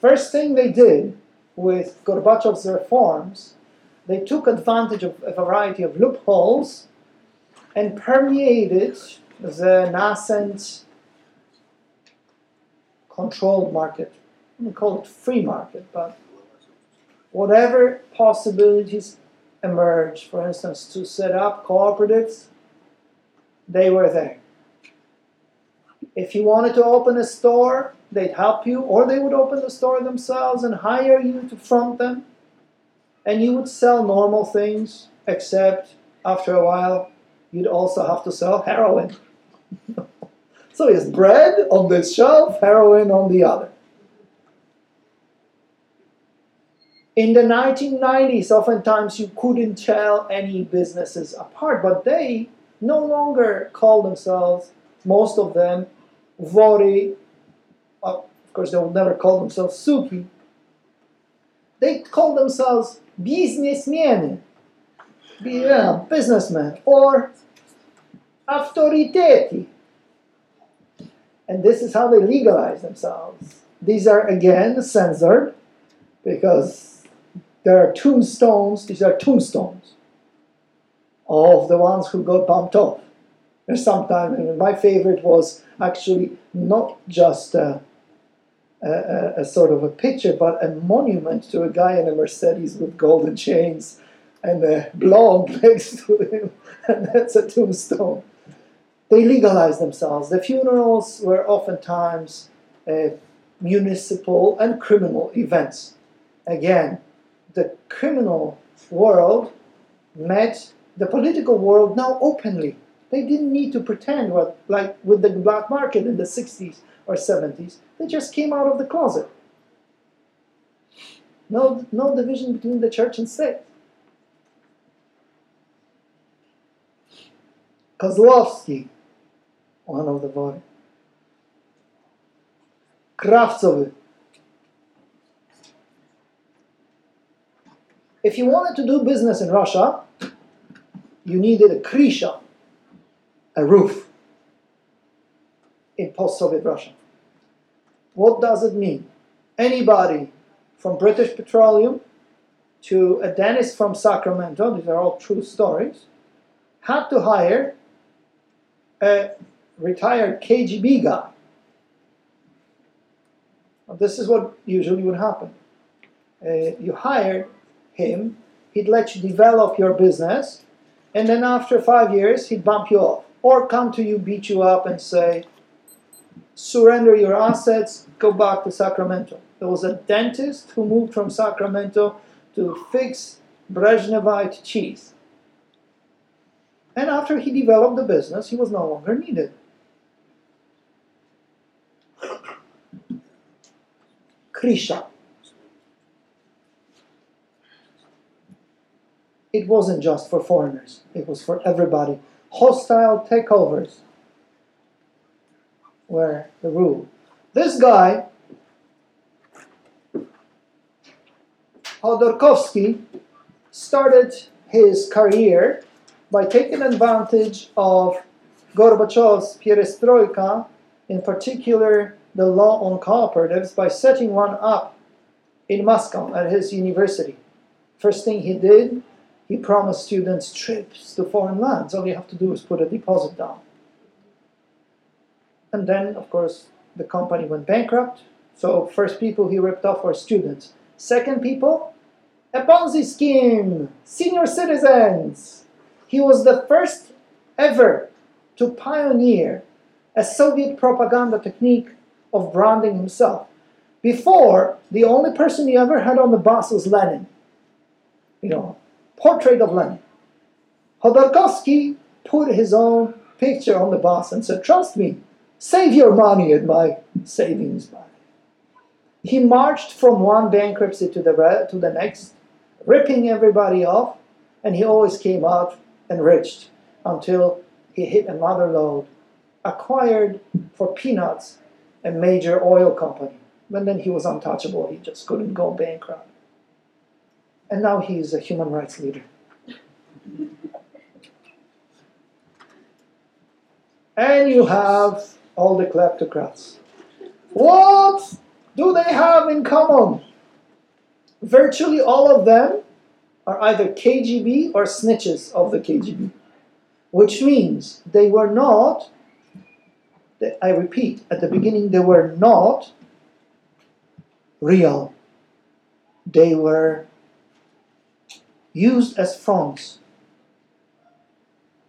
first thing they did with Gorbachev's reforms, they took advantage of a variety of loopholes and permeated the nascent controlled market. We call it free market, but whatever possibilities emerged, for instance, to set up cooperatives, they were there. If you wanted to open a store, they'd help you, or they would open the store themselves and hire you to front them. And you would sell normal things, except after a while, you'd also have to sell heroin. so it's bread on this shelf, heroin on the other. In the 1990s, oftentimes you couldn't tell any businesses apart, but they no longer call themselves, most of them, Vori. Uh, of course, they will never call themselves Suki. They call themselves businessmen, yeah, uh, businessmen, or autoriteti. And this is how they legalize themselves. These are again censored because there are tombstones, these are tombstones of the ones who got bumped off. And sometimes, and my favorite was actually not just a, a, a, sort of a picture, but a monument to a guy in a Mercedes with golden chains and a blog next to him, and that's a tombstone. They legalized themselves. The funerals were oftentimes uh, municipal and criminal events. Again, the criminal world met the political world now openly. They didn't need to pretend what, like with the black market in the 60s or 70s. They just came out of the closet. No, no division between the church and state. Kozlowski, one of the boys. Kravcowy. If you wanted to do business in Russia, you needed a krisha, a roof, in post-Soviet Russia. What does it mean? Anybody from British Petroleum to a dentist from Sacramento, these are all true stories, had to hire a retired KGB guy. This is what usually would happen. Uh, you hired him, he'd let you develop your business, and then after five years, he'd bump you off. Or come to you, beat you up, and say, surrender your assets, go back to Sacramento. There was a dentist who moved from Sacramento to fix Brezhnevite cheese. And after he developed the business, he was no longer needed. Krisha. It wasn't just for foreigners, it was for everybody. Hostile takeovers were the rule. This guy, Khodorkovsky, started his career by taking advantage of Gorbachev's perestroika, in particular the law on cooperatives, by setting one up in Moscow at his university. First thing he did, he promised students trips to foreign lands. All you have to do is put a deposit down. And then, of course, the company went bankrupt. So, first people he ripped off were students. Second people, a Ponzi scheme, senior citizens. He was the first ever to pioneer a Soviet propaganda technique of branding himself. Before, the only person you ever had on the bus was Lenin. You know, portrait of Lenin. Khodorkovsky put his own picture on the bus and said, Trust me, save your money at my savings bank. He marched from one bankruptcy to the, to the next, ripping everybody off, and he always came out enriched until he hit another lode, acquired for peanuts a major oil company. And then he was untouchable, he just couldn't go bankrupt. And now he's a human rights leader. And you have all the kleptocrats. What do they have in common? Virtually all of them are either KGB or snitches of the KGB, which means they were not, I repeat, at the beginning, they were not real. They were used as fronts.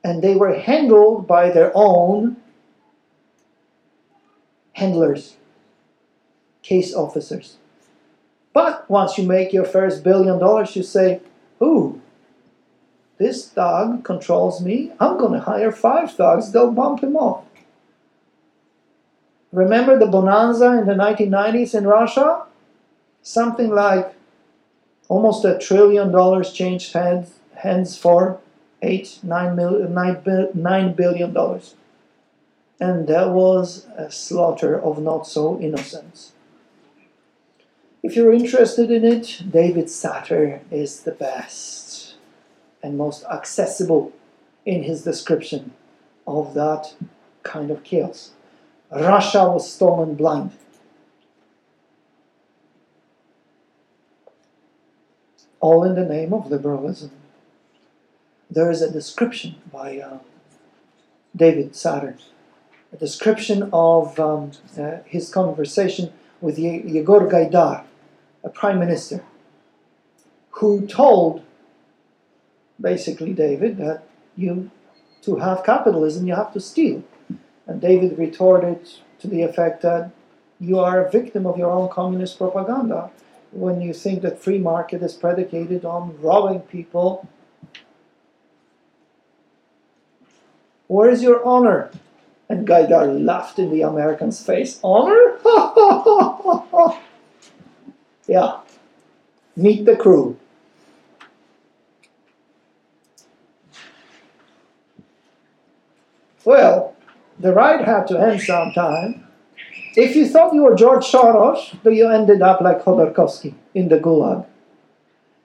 And they were handled by their own handlers, case officers. But once you make your first billion dollars, you say, Ooh, this dog controls me. I'm going to hire five dogs, they'll bump him off. Remember the bonanza in the 1990s in Russia? Something like almost a trillion dollars changed hands, hands for eight, nine, mil, nine, nine billion dollars. And that was a slaughter of not so innocents. If you're interested in it, David Satter is the best and most accessible in his description of that kind of chaos. Russia was stolen blind. All in the name of liberalism. There is a description by uh, David Satter, a description of um, uh, his conversation with Yegor Gaidar, a prime minister, who told basically, David, that you, to have capitalism, you have to steal. And David retorted to the effect that you are a victim of your own communist propaganda when you think that free market is predicated on robbing people. Where is your honor? And Gaidar laughed in the American's face. Honor? yeah. Meet the crew. Well, the ride had to end sometime. If you thought you were George Soros, then you ended up like Khodorkovsky in the Gulag.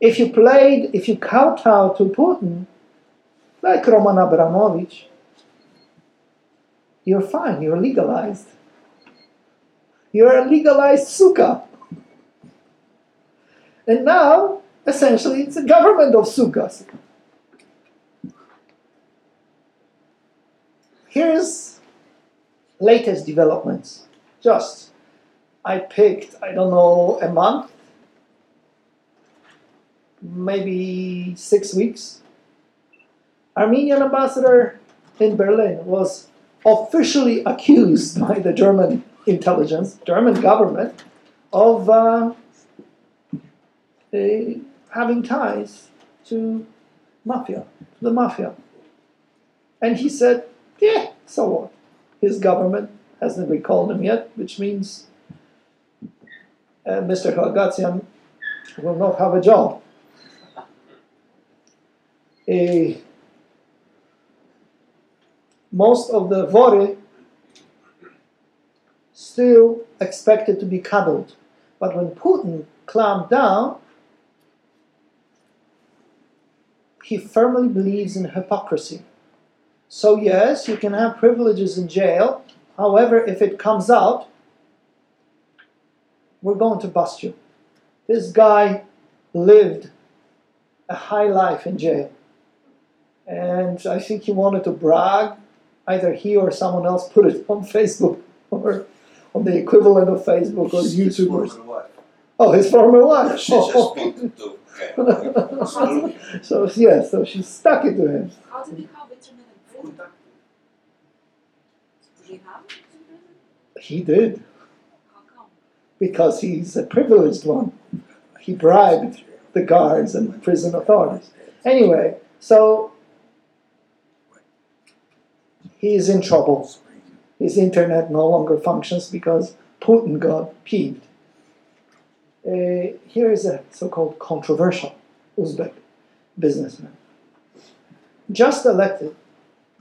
If you played, if you kowtowed to Putin, like Roman Abramovich, you're fine, you're legalized. You're a legalized suka. And now, essentially, it's a government of sukas. Here's latest developments. Just, I picked, I don't know, a month, maybe six weeks. Armenian ambassador in Berlin was officially accused by the German intelligence, German government, of uh, uh, having ties to mafia, the mafia. And he said, yeah, so what? His government hasn't recalled him yet, which means uh, Mr. Halgatzian will not have a job. Most of the Vori still expected to be cuddled. But when Putin clamped down, he firmly believes in hypocrisy. So, yes, you can have privileges in jail. However, if it comes out, we're going to bust you. This guy lived a high life in jail. And I think he wanted to brag. Either he or someone else put it on Facebook or on the equivalent of Facebook or His YouTubers. former wife. Oh, his former wife. She just wanted to okay. so, yeah, so she stuck it to him. How did he become internet in prison? Did he have it in prison? He did, How come? because he's a privileged one. He bribed the guards and prison authorities. Anyway, so he is in trouble. His internet no longer functions because Putin got peeved. Uh, here is a so called controversial Uzbek businessman. Just elected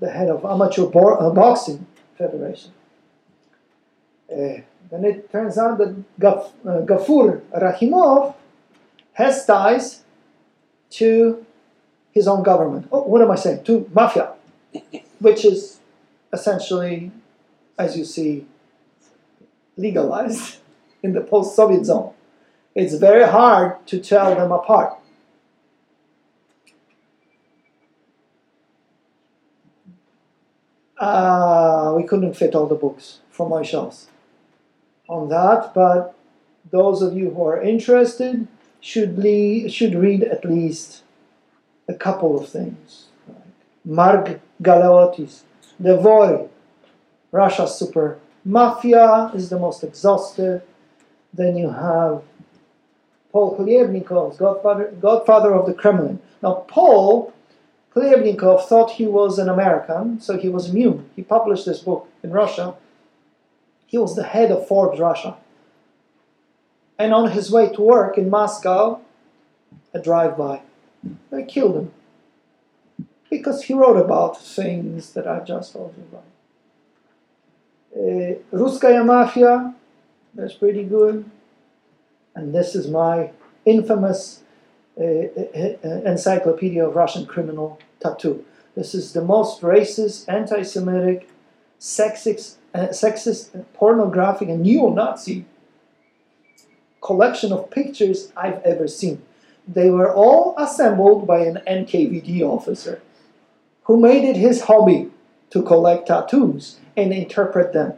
the head of Amateur Bo- uh, Boxing Federation. Uh, then it turns out that Gaf- uh, Gafur Rahimov has ties to his own government. Oh, what am I saying? To mafia, which is essentially, as you see, legalized in the post Soviet zone. It's very hard to tell them apart. Uh, we couldn't fit all the books from my shelves on that, but those of you who are interested should, le- should read at least a couple of things. Mark Galeotti's, Devori, Russia's super mafia is the most exhaustive. Then you have Paul Klebnikov's godfather, godfather of the Kremlin. Now, Paul Klebnikov thought he was an American, so he was immune. He published this book in Russia. He was the head of Forbes Russia. And on his way to work in Moscow, a drive-by. They killed him. Because he wrote about things that I've just told you about. Uh, Ruskaya Mafia, that's pretty good. And this is my infamous Encyclopedia of Russian Criminal Tattoo. This is the most racist, anti Semitic, sexist, uh, sexist, pornographic, and neo Nazi collection of pictures I've ever seen. They were all assembled by an NKVD officer who made it his hobby to collect tattoos and interpret them.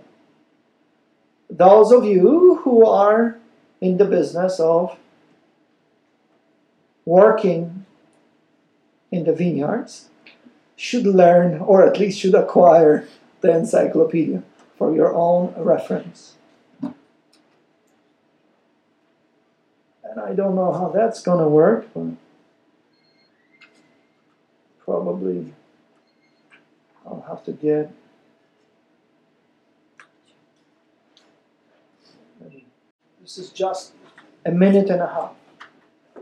Those of you who are in the business of working in the vineyards should learn, or at least should acquire, the encyclopedia for your own reference. And I don't know how that's going to work, but probably I'll have to get This is just a minute and a half.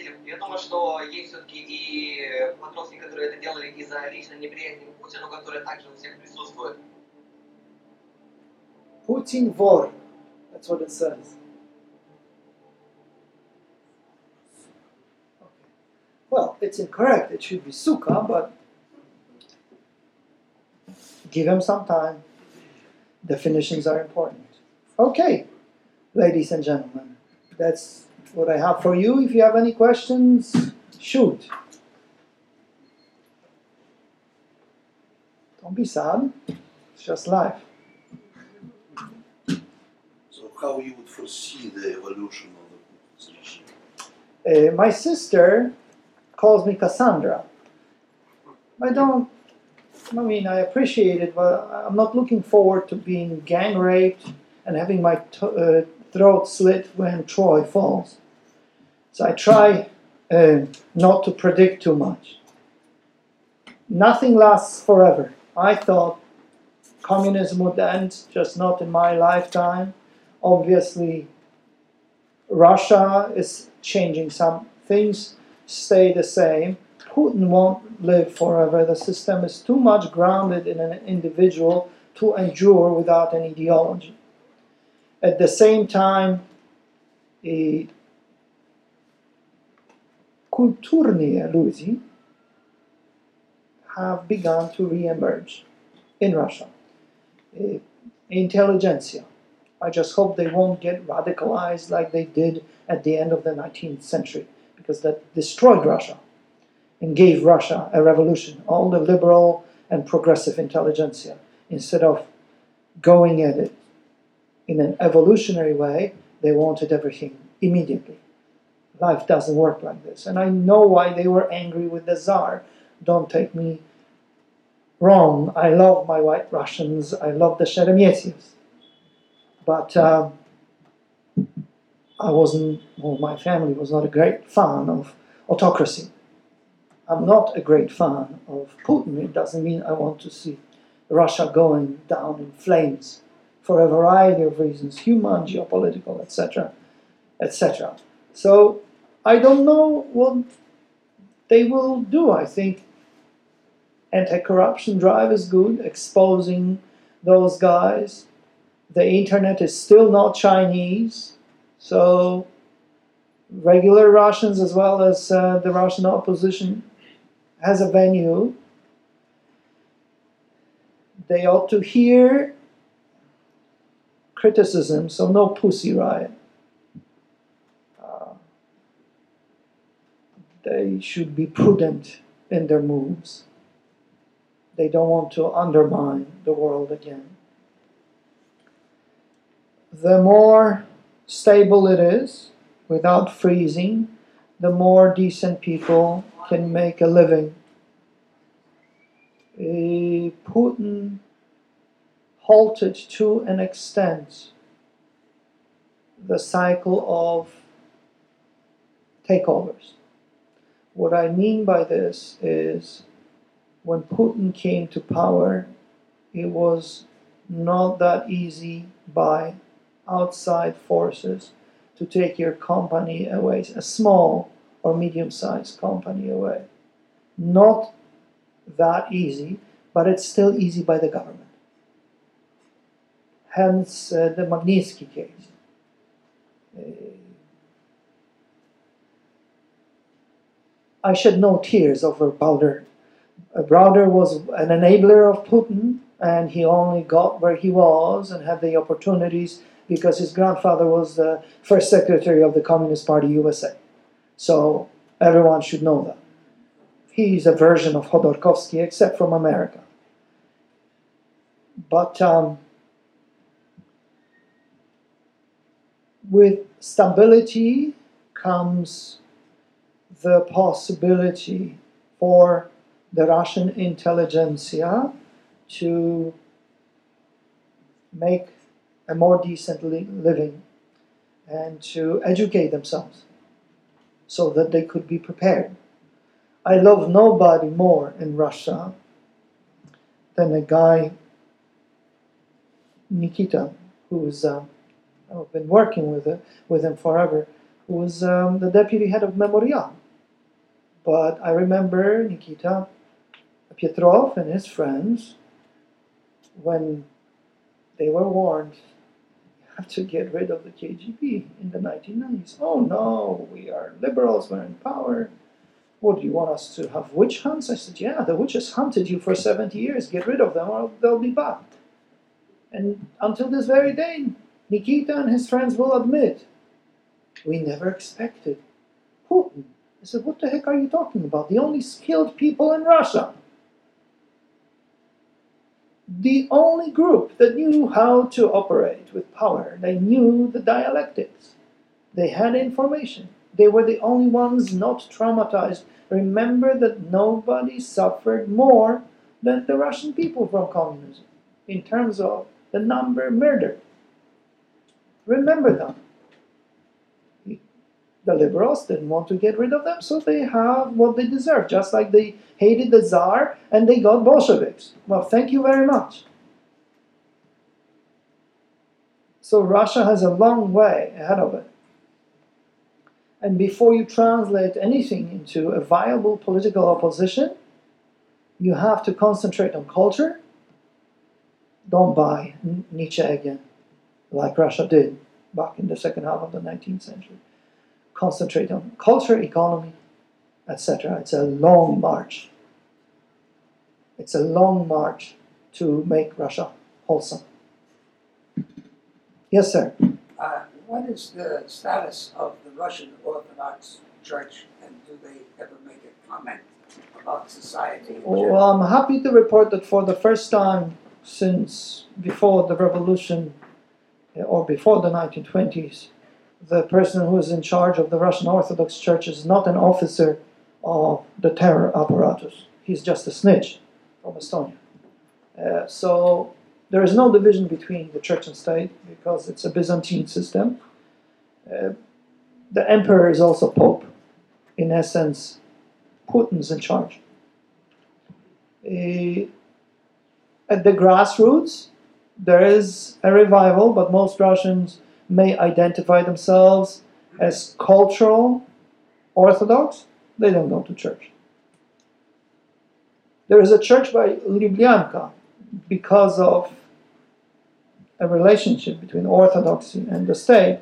поведения учителей. Я думаю, что есть все-таки и подростки, которые это делали из-за личной неприязни к Путину, которая также у всех присутствует. Putin vor. That's what it says. Okay. Well, it's incorrect. It should be sukkah, but give him some time. Definitions are important. Okay, ladies and gentlemen, that's what I have for you. If you have any questions, shoot. Don't be sad. It's just life. So how you would foresee the evolution of the Putin's? Uh, my sister calls me Cassandra. I don't, I mean, I appreciate it, but I'm not looking forward to being gang raped and having my uh, throat slit when Troy falls. So I try uh, not to predict too much. Nothing lasts forever. I thought communism would end, just not in my lifetime. Obviously, Russia is changing some things, stay the same. Putin won't live forever. The system is too much grounded in an individual to endure without an ideology. At the same time, i kulturnie ludzi have begun to re-emerge in Russia. Intelligentsia. I just hope they won't get radicalized like they did at the end of the 19th century, because that destroyed Russia and gave Russia a revolution. All the liberal and progressive intelligentsia, instead of going at it in an evolutionary way, they wanted everything immediately. Life doesn't work like this. And I know why they were angry with the Tsar. Don't take me wrong. I love my white Russians. I love the Sheremetyev. But um, I wasn't, well, my family was not a great fan of autocracy. I'm not a great fan of Putin. It doesn't mean I want to see Russia going down in flames for a variety of reasons, human, geopolitical, etc., etc. So I don't know what they will do. I think anti-corruption drive is good, exposing those guys. The internet is still not Chinese, so regular Russians as well as uh, the Russian opposition has a venue. They ought to hear criticism, so no pussy riot. Uh, they should be prudent in their moves. They don't want to undermine the world again. The more stable it is, without freezing, the more decent people can make a living. Uh, Putin halted to an extent the cycle of takeovers. What I mean by this is when Putin came to power, it was not that easy by outside forces to take your company away, a small or medium sized company away. Not that easy, but it's still easy by the government. Hence uh, the Magnitsky case. Uh, I shed no tears over Browder. Uh, Browder was an enabler of Putin, and he only got where he was and had the opportunities because his grandfather was the first secretary of the Communist Party USA. So everyone should know that. He is a version of Khodorkovsky, except from America. But um, with stability comes the possibility for the Russian intelligentsia to make a more decent li- living and to educate themselves so that they could be prepared. I love nobody more in Russia than a guy, Nikita, who's uh, I've been working with it, with him forever, who was um, the deputy head of Memorial. But I remember Nikita Petrov and his friends when they were warned you have to get rid of the KGB in the 1990s. Oh no, we are liberals, we're in power. What do you want us to have witch hunts? I said, Yeah, the witches hunted you for 70 years. Get rid of them or they'll be back. And until this very day, Nikita and his friends will admit we never expected Putin. I said, What the heck are you talking about? The only skilled people in Russia. The only group that knew how to operate with power. They knew the dialectics. They had information. They were the only ones not traumatized. Remember that nobody suffered more than the Russian people from communism in terms of the number murdered. Remember them. The liberals didn't want to get rid of them, so they have what they deserve, just like they hated the Tsar and they got Bolsheviks. Well, thank you very much. So Russia has a long way ahead of it. And before you translate anything into a viable political opposition, you have to concentrate on culture. Don't buy Nietzsche again, like Russia did back in the second half of the 19th century. Concentrate on culture, economy, etc. It's a long march. It's a long march to make Russia wholesome. Yes, sir. Uh, what is the status of the Russian Orthodox Church, and do they ever make a comment about society? Well, I'm happy to report that for the first time since before the revolution or before the 1920s, the person who is in charge of the Russian Orthodox Church is not an officer of the terror apparatus. He's just a snitch from Estonia. Uh, so there is no division between the church and state because it's a Byzantine system. Uh, the emperor is also pope. In essence, Putin's in charge. Uh, at the grassroots, there is a revival, but most Russians may identify themselves as cultural Orthodox. They don't go to church. There is a church by Lubyanka because of a relationship between Orthodoxy and the state.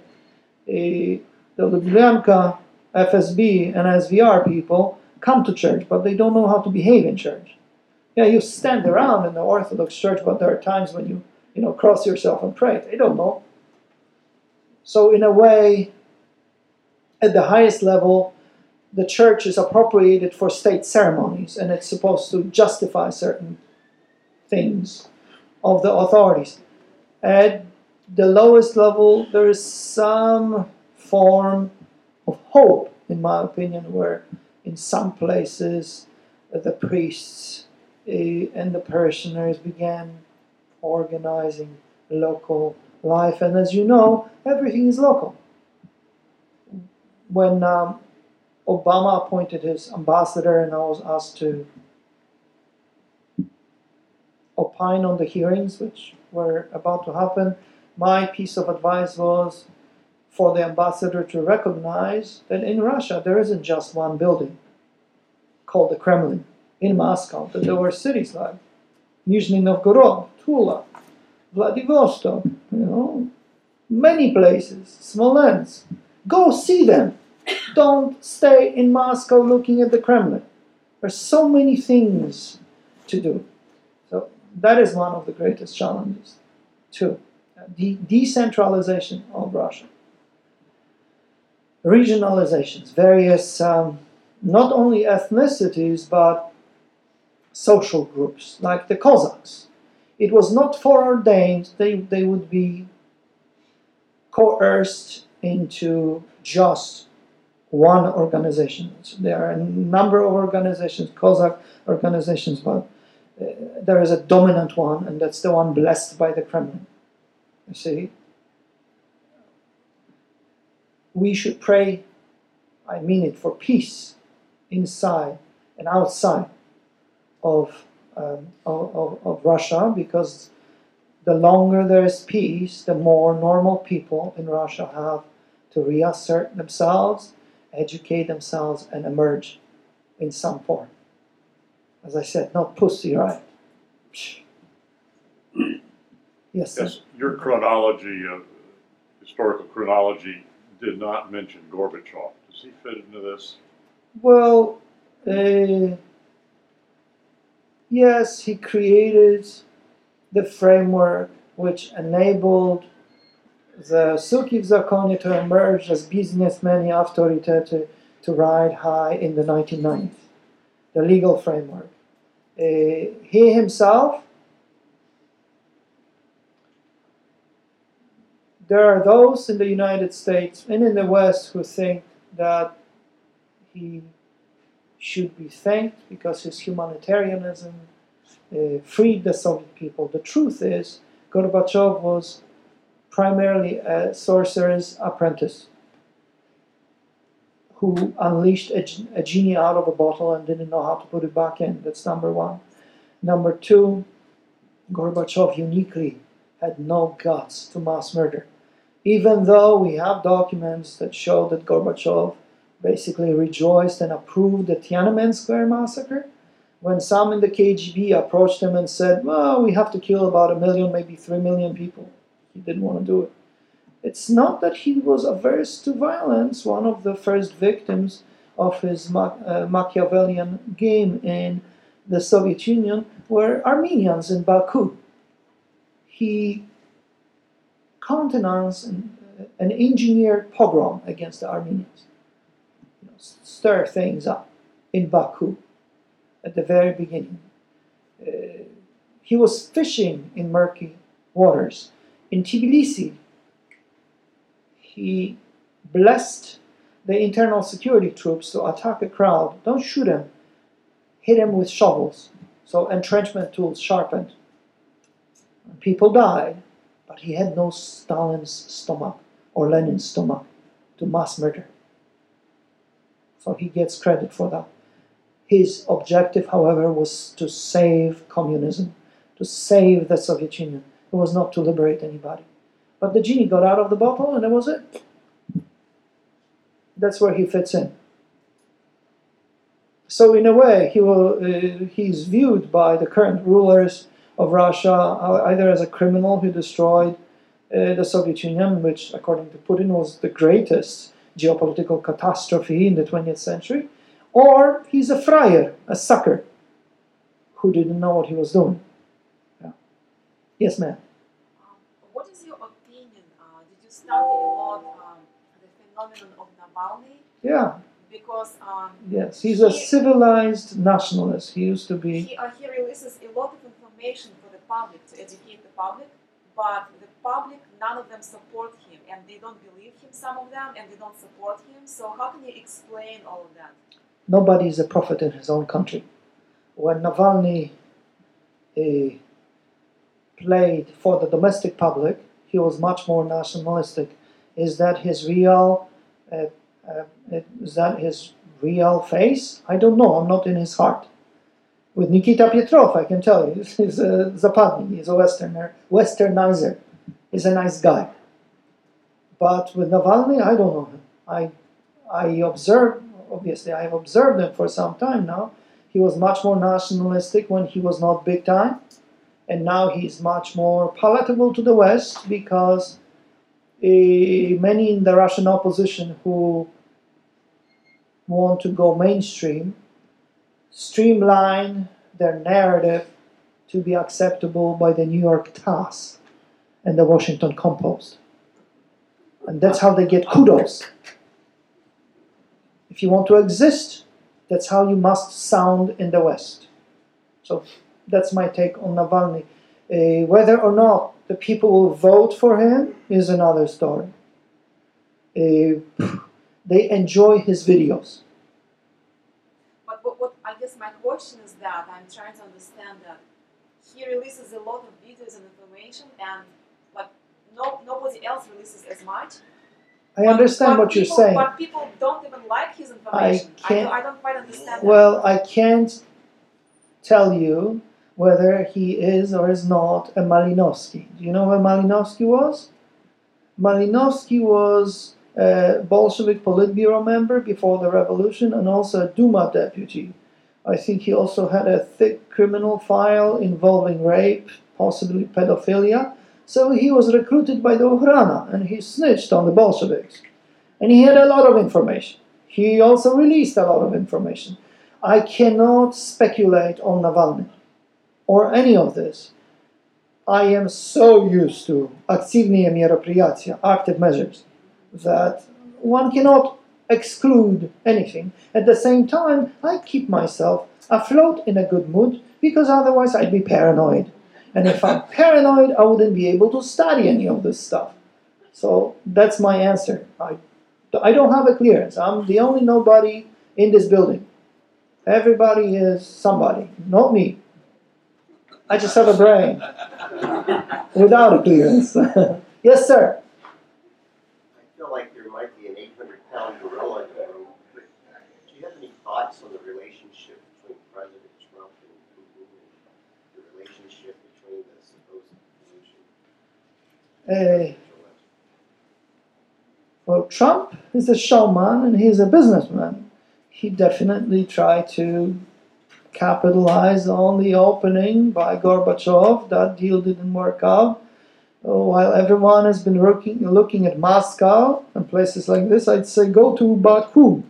the Lubyanka FSB and SVR people come to church, but they don't know how to behave in church. Yeah, you stand around in the Orthodox church, but there are times when you, you know, cross yourself and pray. They don't know. So, in a way, at the highest level, the church is appropriated for state ceremonies and it's supposed to justify certain things of the authorities. At the lowest level, there is some form of hope, in my opinion, where in some places the priests uh, and the parishioners began organizing local life. And as you know, everything is local. When um, Obama appointed his ambassador, and I was asked to opine on the hearings which were about to happen, my piece of advice was for the ambassador to recognize that in Russia there isn't just one building called the Kremlin. In Moscow, that there were cities like Nizhny Novgorod, Tula, Vladivostok, you know, many places, Smolensk. Go see them. Don't stay in Moscow looking at the Kremlin. There's so many things to do. So that is one of the greatest challenges, too. The decentralization of Russia. Regionalizations, various, um, not only ethnicities, but social groups, like the Cossacks. It was not foreordained, they, they would be coerced into just one organization. So there are a number of organizations, Cossack organizations, but uh, there is a dominant one, and that's the one blessed by the Kremlin. You see? We should pray, I mean it, for peace inside and outside of, um, of, of, of Russia because the longer there is peace, the more normal people in Russia have to reassert themselves, educate themselves, and emerge in some form. As I said, not pussy, right? Yes, sir. Yes, your chronology, uh, historical chronology, did not mention Gorbachev. Does he fit into this? Well, uh, Yes, he created the framework which enabled the Suki Zakoni to emerge as businessmen authoritative to ride high in the 1990s, the legal framework. Uh, he himself, there are those in the United States and in the West who think that he should be thanked because his humanitarianism uh, freed the Soviet people. The truth is, Gorbachev was primarily a sorcerer's apprentice who unleashed a, a genie out of a bottle and didn't know how to put it back in. That's number one. Number two, Gorbachev uniquely had no guts to mass murder. Even though we have documents that show that Gorbachev basically rejoiced and approved the Tiananmen Square massacre, when some in the KGB approached him and said, Well, we have to kill about a million, maybe three million people, he didn't want to do it. It's not that he was averse to violence. One of the first victims of his uh, Machiavellian game in the Soviet Union were Armenians in Baku. He countenanced an, an engineered pogrom against the Armenians, stir things up in Baku at the very beginning. Uh, he was fishing in murky waters. In Tbilisi, he blessed the internal security troops to attack a crowd. Don't shoot him, hit him with shovels. So entrenchment tools sharpened. People died, but he had no Stalin's stomach or Lenin's stomach to mass murder. So he gets credit for that. His objective, however, was to save communism, to save the Soviet Union. It was not to liberate anybody. But the genie got out of the bottle and that was it. That's where he fits in. So in a way, he will, uh, he's viewed by the current rulers of Russia uh, either as a criminal who destroyed uh, the Soviet Union, which according to Putin was the greatest geopolitical catastrophe in the 20th century, or he's a friar, a sucker, who didn't know what he was doing. Yeah. Yes, ma'am. Um, what is your opinion? Uh, did you study a lot um, the phenomenon of Navalny? Yeah. Because um, Yes, he's a civilized nationalist. He used to be. he, uh, he releases a lot of information for the public to educate the public, but the public, none of them support him, and they don't believe him, some of them, and they don't support him. So how can you explain all of that? Nobody is a prophet in his own country. When Navalny eh, played for the domestic public, he was much more nationalistic. Is that his real? Uh, uh, is that his real face? I don't know. I'm not in his heart. With Nikita Petrov, I can tell you, he's, a Zapadny, he's a Westerner, Westernizer. He's a nice guy. But with Navalny, I don't know him. I, I observed, obviously, I have observed him for some time now. He was much more nationalistic when he was not big time, and now he's much more palatable to the West because eh, many in the Russian opposition who want to go mainstream streamline their narrative to be acceptable by the New York Times and the Washington Compost. And that's how they get kudos. If you want to exist, that's how you must sound in the West. So that's my take on Navalny. Uh, whether or not the people will vote for him is another story. Uh, they enjoy his videos. But what, what I guess my question is that I'm trying to understand that he releases a lot of videos and information, and like no nobody else releases as much. I understand But what you're saying. But people don't even like his information. I, can't- don't, I don't quite understand. that. Well, I can't tell you whether he is or is not a Malinowski. Do you know where Malinowski was? Malinowski was a Bolshevik Politburo member before the revolution and also a Duma deputy. I think he also had a thick criminal file involving rape, possibly pedophilia. So he was recruited by the Okhrana and he snitched on the Bolsheviks. And he had a lot of information. He also released a lot of information. I cannot speculate on Navalny or any of this. I am so used to активные мероприятия, active measures, that one cannot exclude anything. At the same time, I keep myself afloat in a good mood because otherwise I'd be paranoid. And if I'm paranoid, I wouldn't be able to study any of this stuff. So that's my answer. I, I don't have a clearance. I'm the only nobody in this building. Everybody is somebody, not me. I just have a brain without a clearance. yes, sir. I feel like there might be an 800 pound gorilla in the room. But do you have any thoughts on the relationship between President Trump and Putin and the relationship between the supposed well, Trump is a showman and he's a businessman. He definitely tried to capitalize on the opening by Gorbachev. That deal didn't work out. Uh, While everyone has been looking, looking at Moscow and places like this, I'd say go to Baku.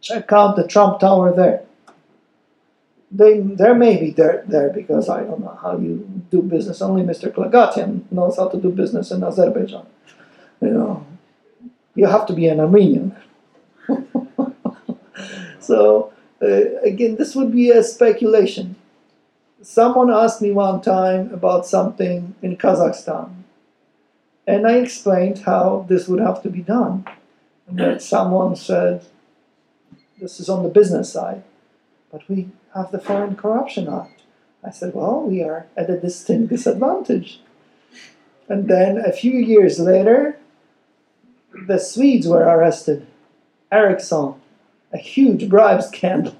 Check out the Trump Tower there. They, there may be there, there because I don't know how you do business. Only Mr. Klagatian knows how to do business in Azerbaijan. You know, you have to be an Armenian. so uh, again, this would be a speculation. Someone asked me one time about something in Kazakhstan, And I explained how this would have to be done. And that someone said, this is on the business side, but we have the Foreign Corruption Act. I said, well, we are at a distinct disadvantage. And then a few years later, the Swedes were arrested. Ericsson, a huge bribe scandal.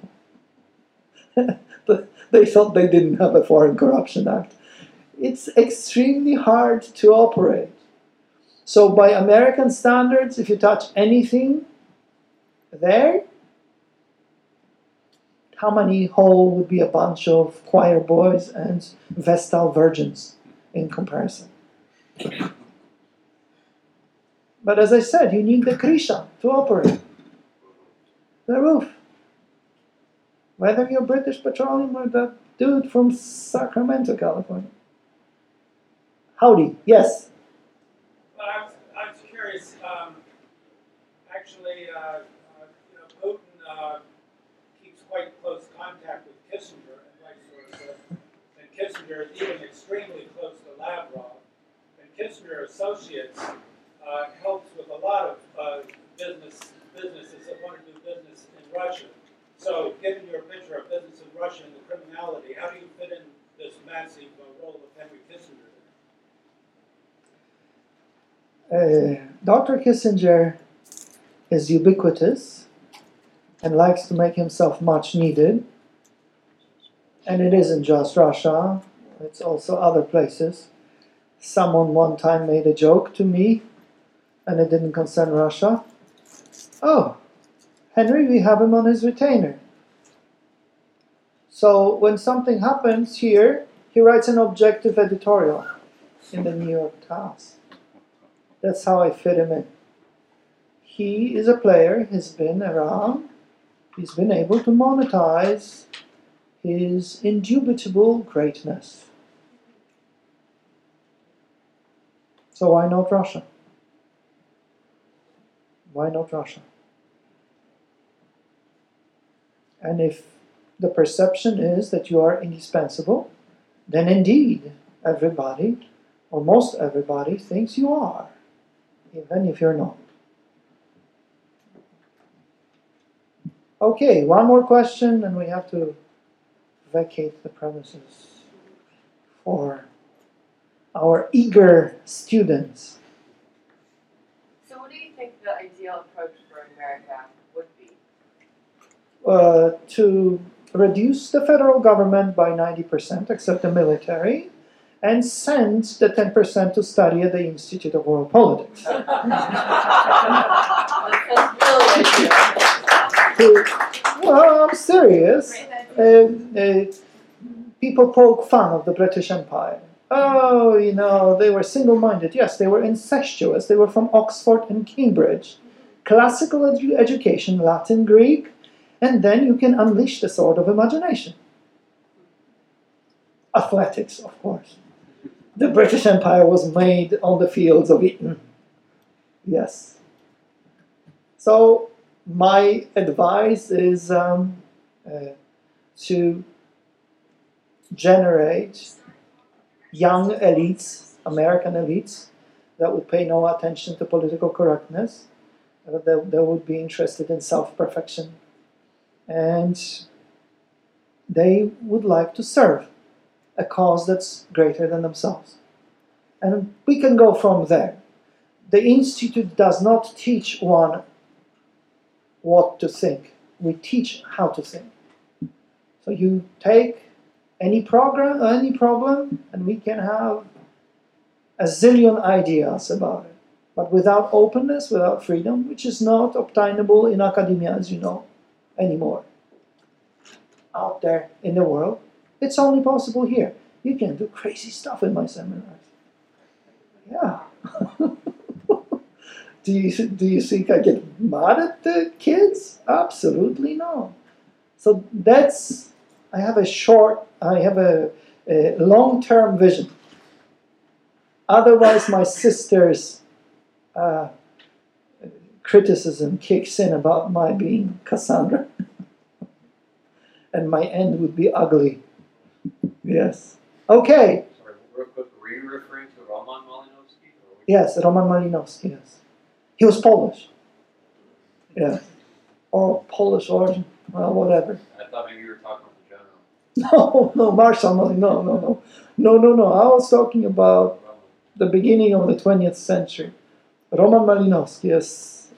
But they thought they didn't have a Foreign Corruption Act. It's extremely hard to operate. So, by American standards, if you touch anything there, how many whole would be a bunch of choir boys and Vestal virgins in comparison? But as I said, you need the Krisha to operate the roof. Whether you're British Petroleum or the dude from Sacramento, California. Howdy, yes. Well, I was, I curious. Um, actually, uh, uh, you know, Putin uh, keeps quite close contact with Kissinger and vice versa. And Kissinger is even extremely close to Lavrov. And Kissinger Associates uh, helps with a lot of uh, business businesses that want to do business in Russia. So, given your picture of business in Russia and the criminality, how do you fit in this massive uh, role of Henry Kissinger? Uh, Dr. Kissinger is ubiquitous and likes to make himself much needed. And it isn't just Russia, it's also other places. Someone one time made a joke to me, and it didn't concern Russia. Oh, Henry, we have him on his retainer. So when something happens here, he writes an objective editorial in the New York Times. That's how I fit him in. He is a player, he's been around, he's been able to monetize his indubitable greatness. So why not Russia? Why not Russia? And if the perception is that you are indispensable, then indeed everybody, or most everybody, thinks you are, even if you're not. Okay, one more question, and we have to vacate the premises for our eager students. So, what do you think the ideal approach for America would be? Uh, to reduce the federal government by 90%, except the military, and send the 10% to study at the Institute of World Politics. To- well, I'm serious. Uh, uh, people poke fun of the British Empire. Oh, you know, they were single minded. Yes, they were incestuous. They were from Oxford and Cambridge. Classical edu- education, Latin, Greek, and then you can unleash the sword of imagination. Athletics, of course. The British Empire was made on the fields of Eton. Yes. So, my advice is um, uh, to generate young elites, American elites, that would pay no attention to political correctness, that, that would be interested in self perfection, and they would like to serve a cause that's greater than themselves. And we can go from there. The Institute does not teach one what to think, we teach how to think. So you take any program, any problem, and we can have a zillion ideas about it. But without openness, without freedom, which is not obtainable in academia, as you know, anymore. Out there in the world, it's only possible here. You can do crazy stuff in my seminars. Yeah. do you do you think I get mad at the kids? Absolutely no. So that's I have a short, I have a, a long-term vision. Otherwise, my sister's uh, criticism kicks in about my being Cassandra, and my end would be ugly. Yes. Okay. Sorry, real quick, were you referring to Roman Malinowski? Yes, Roman Malinowski, yes. He was Polish. Yeah. Or Polish origin, well, whatever. I thought maybe you were talking about the general. No, no, Marshall Malin, no, no, no. No, no, no. I was talking about the beginning of the 20th century. Roman Malinowski,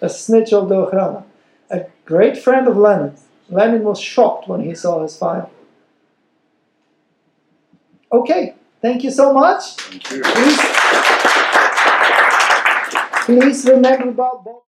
a snitch of the Ochrana, a great friend of Lenin. Lenin was shocked when he saw his file. Okay, thank you so much. Thank you. Please, please remember about.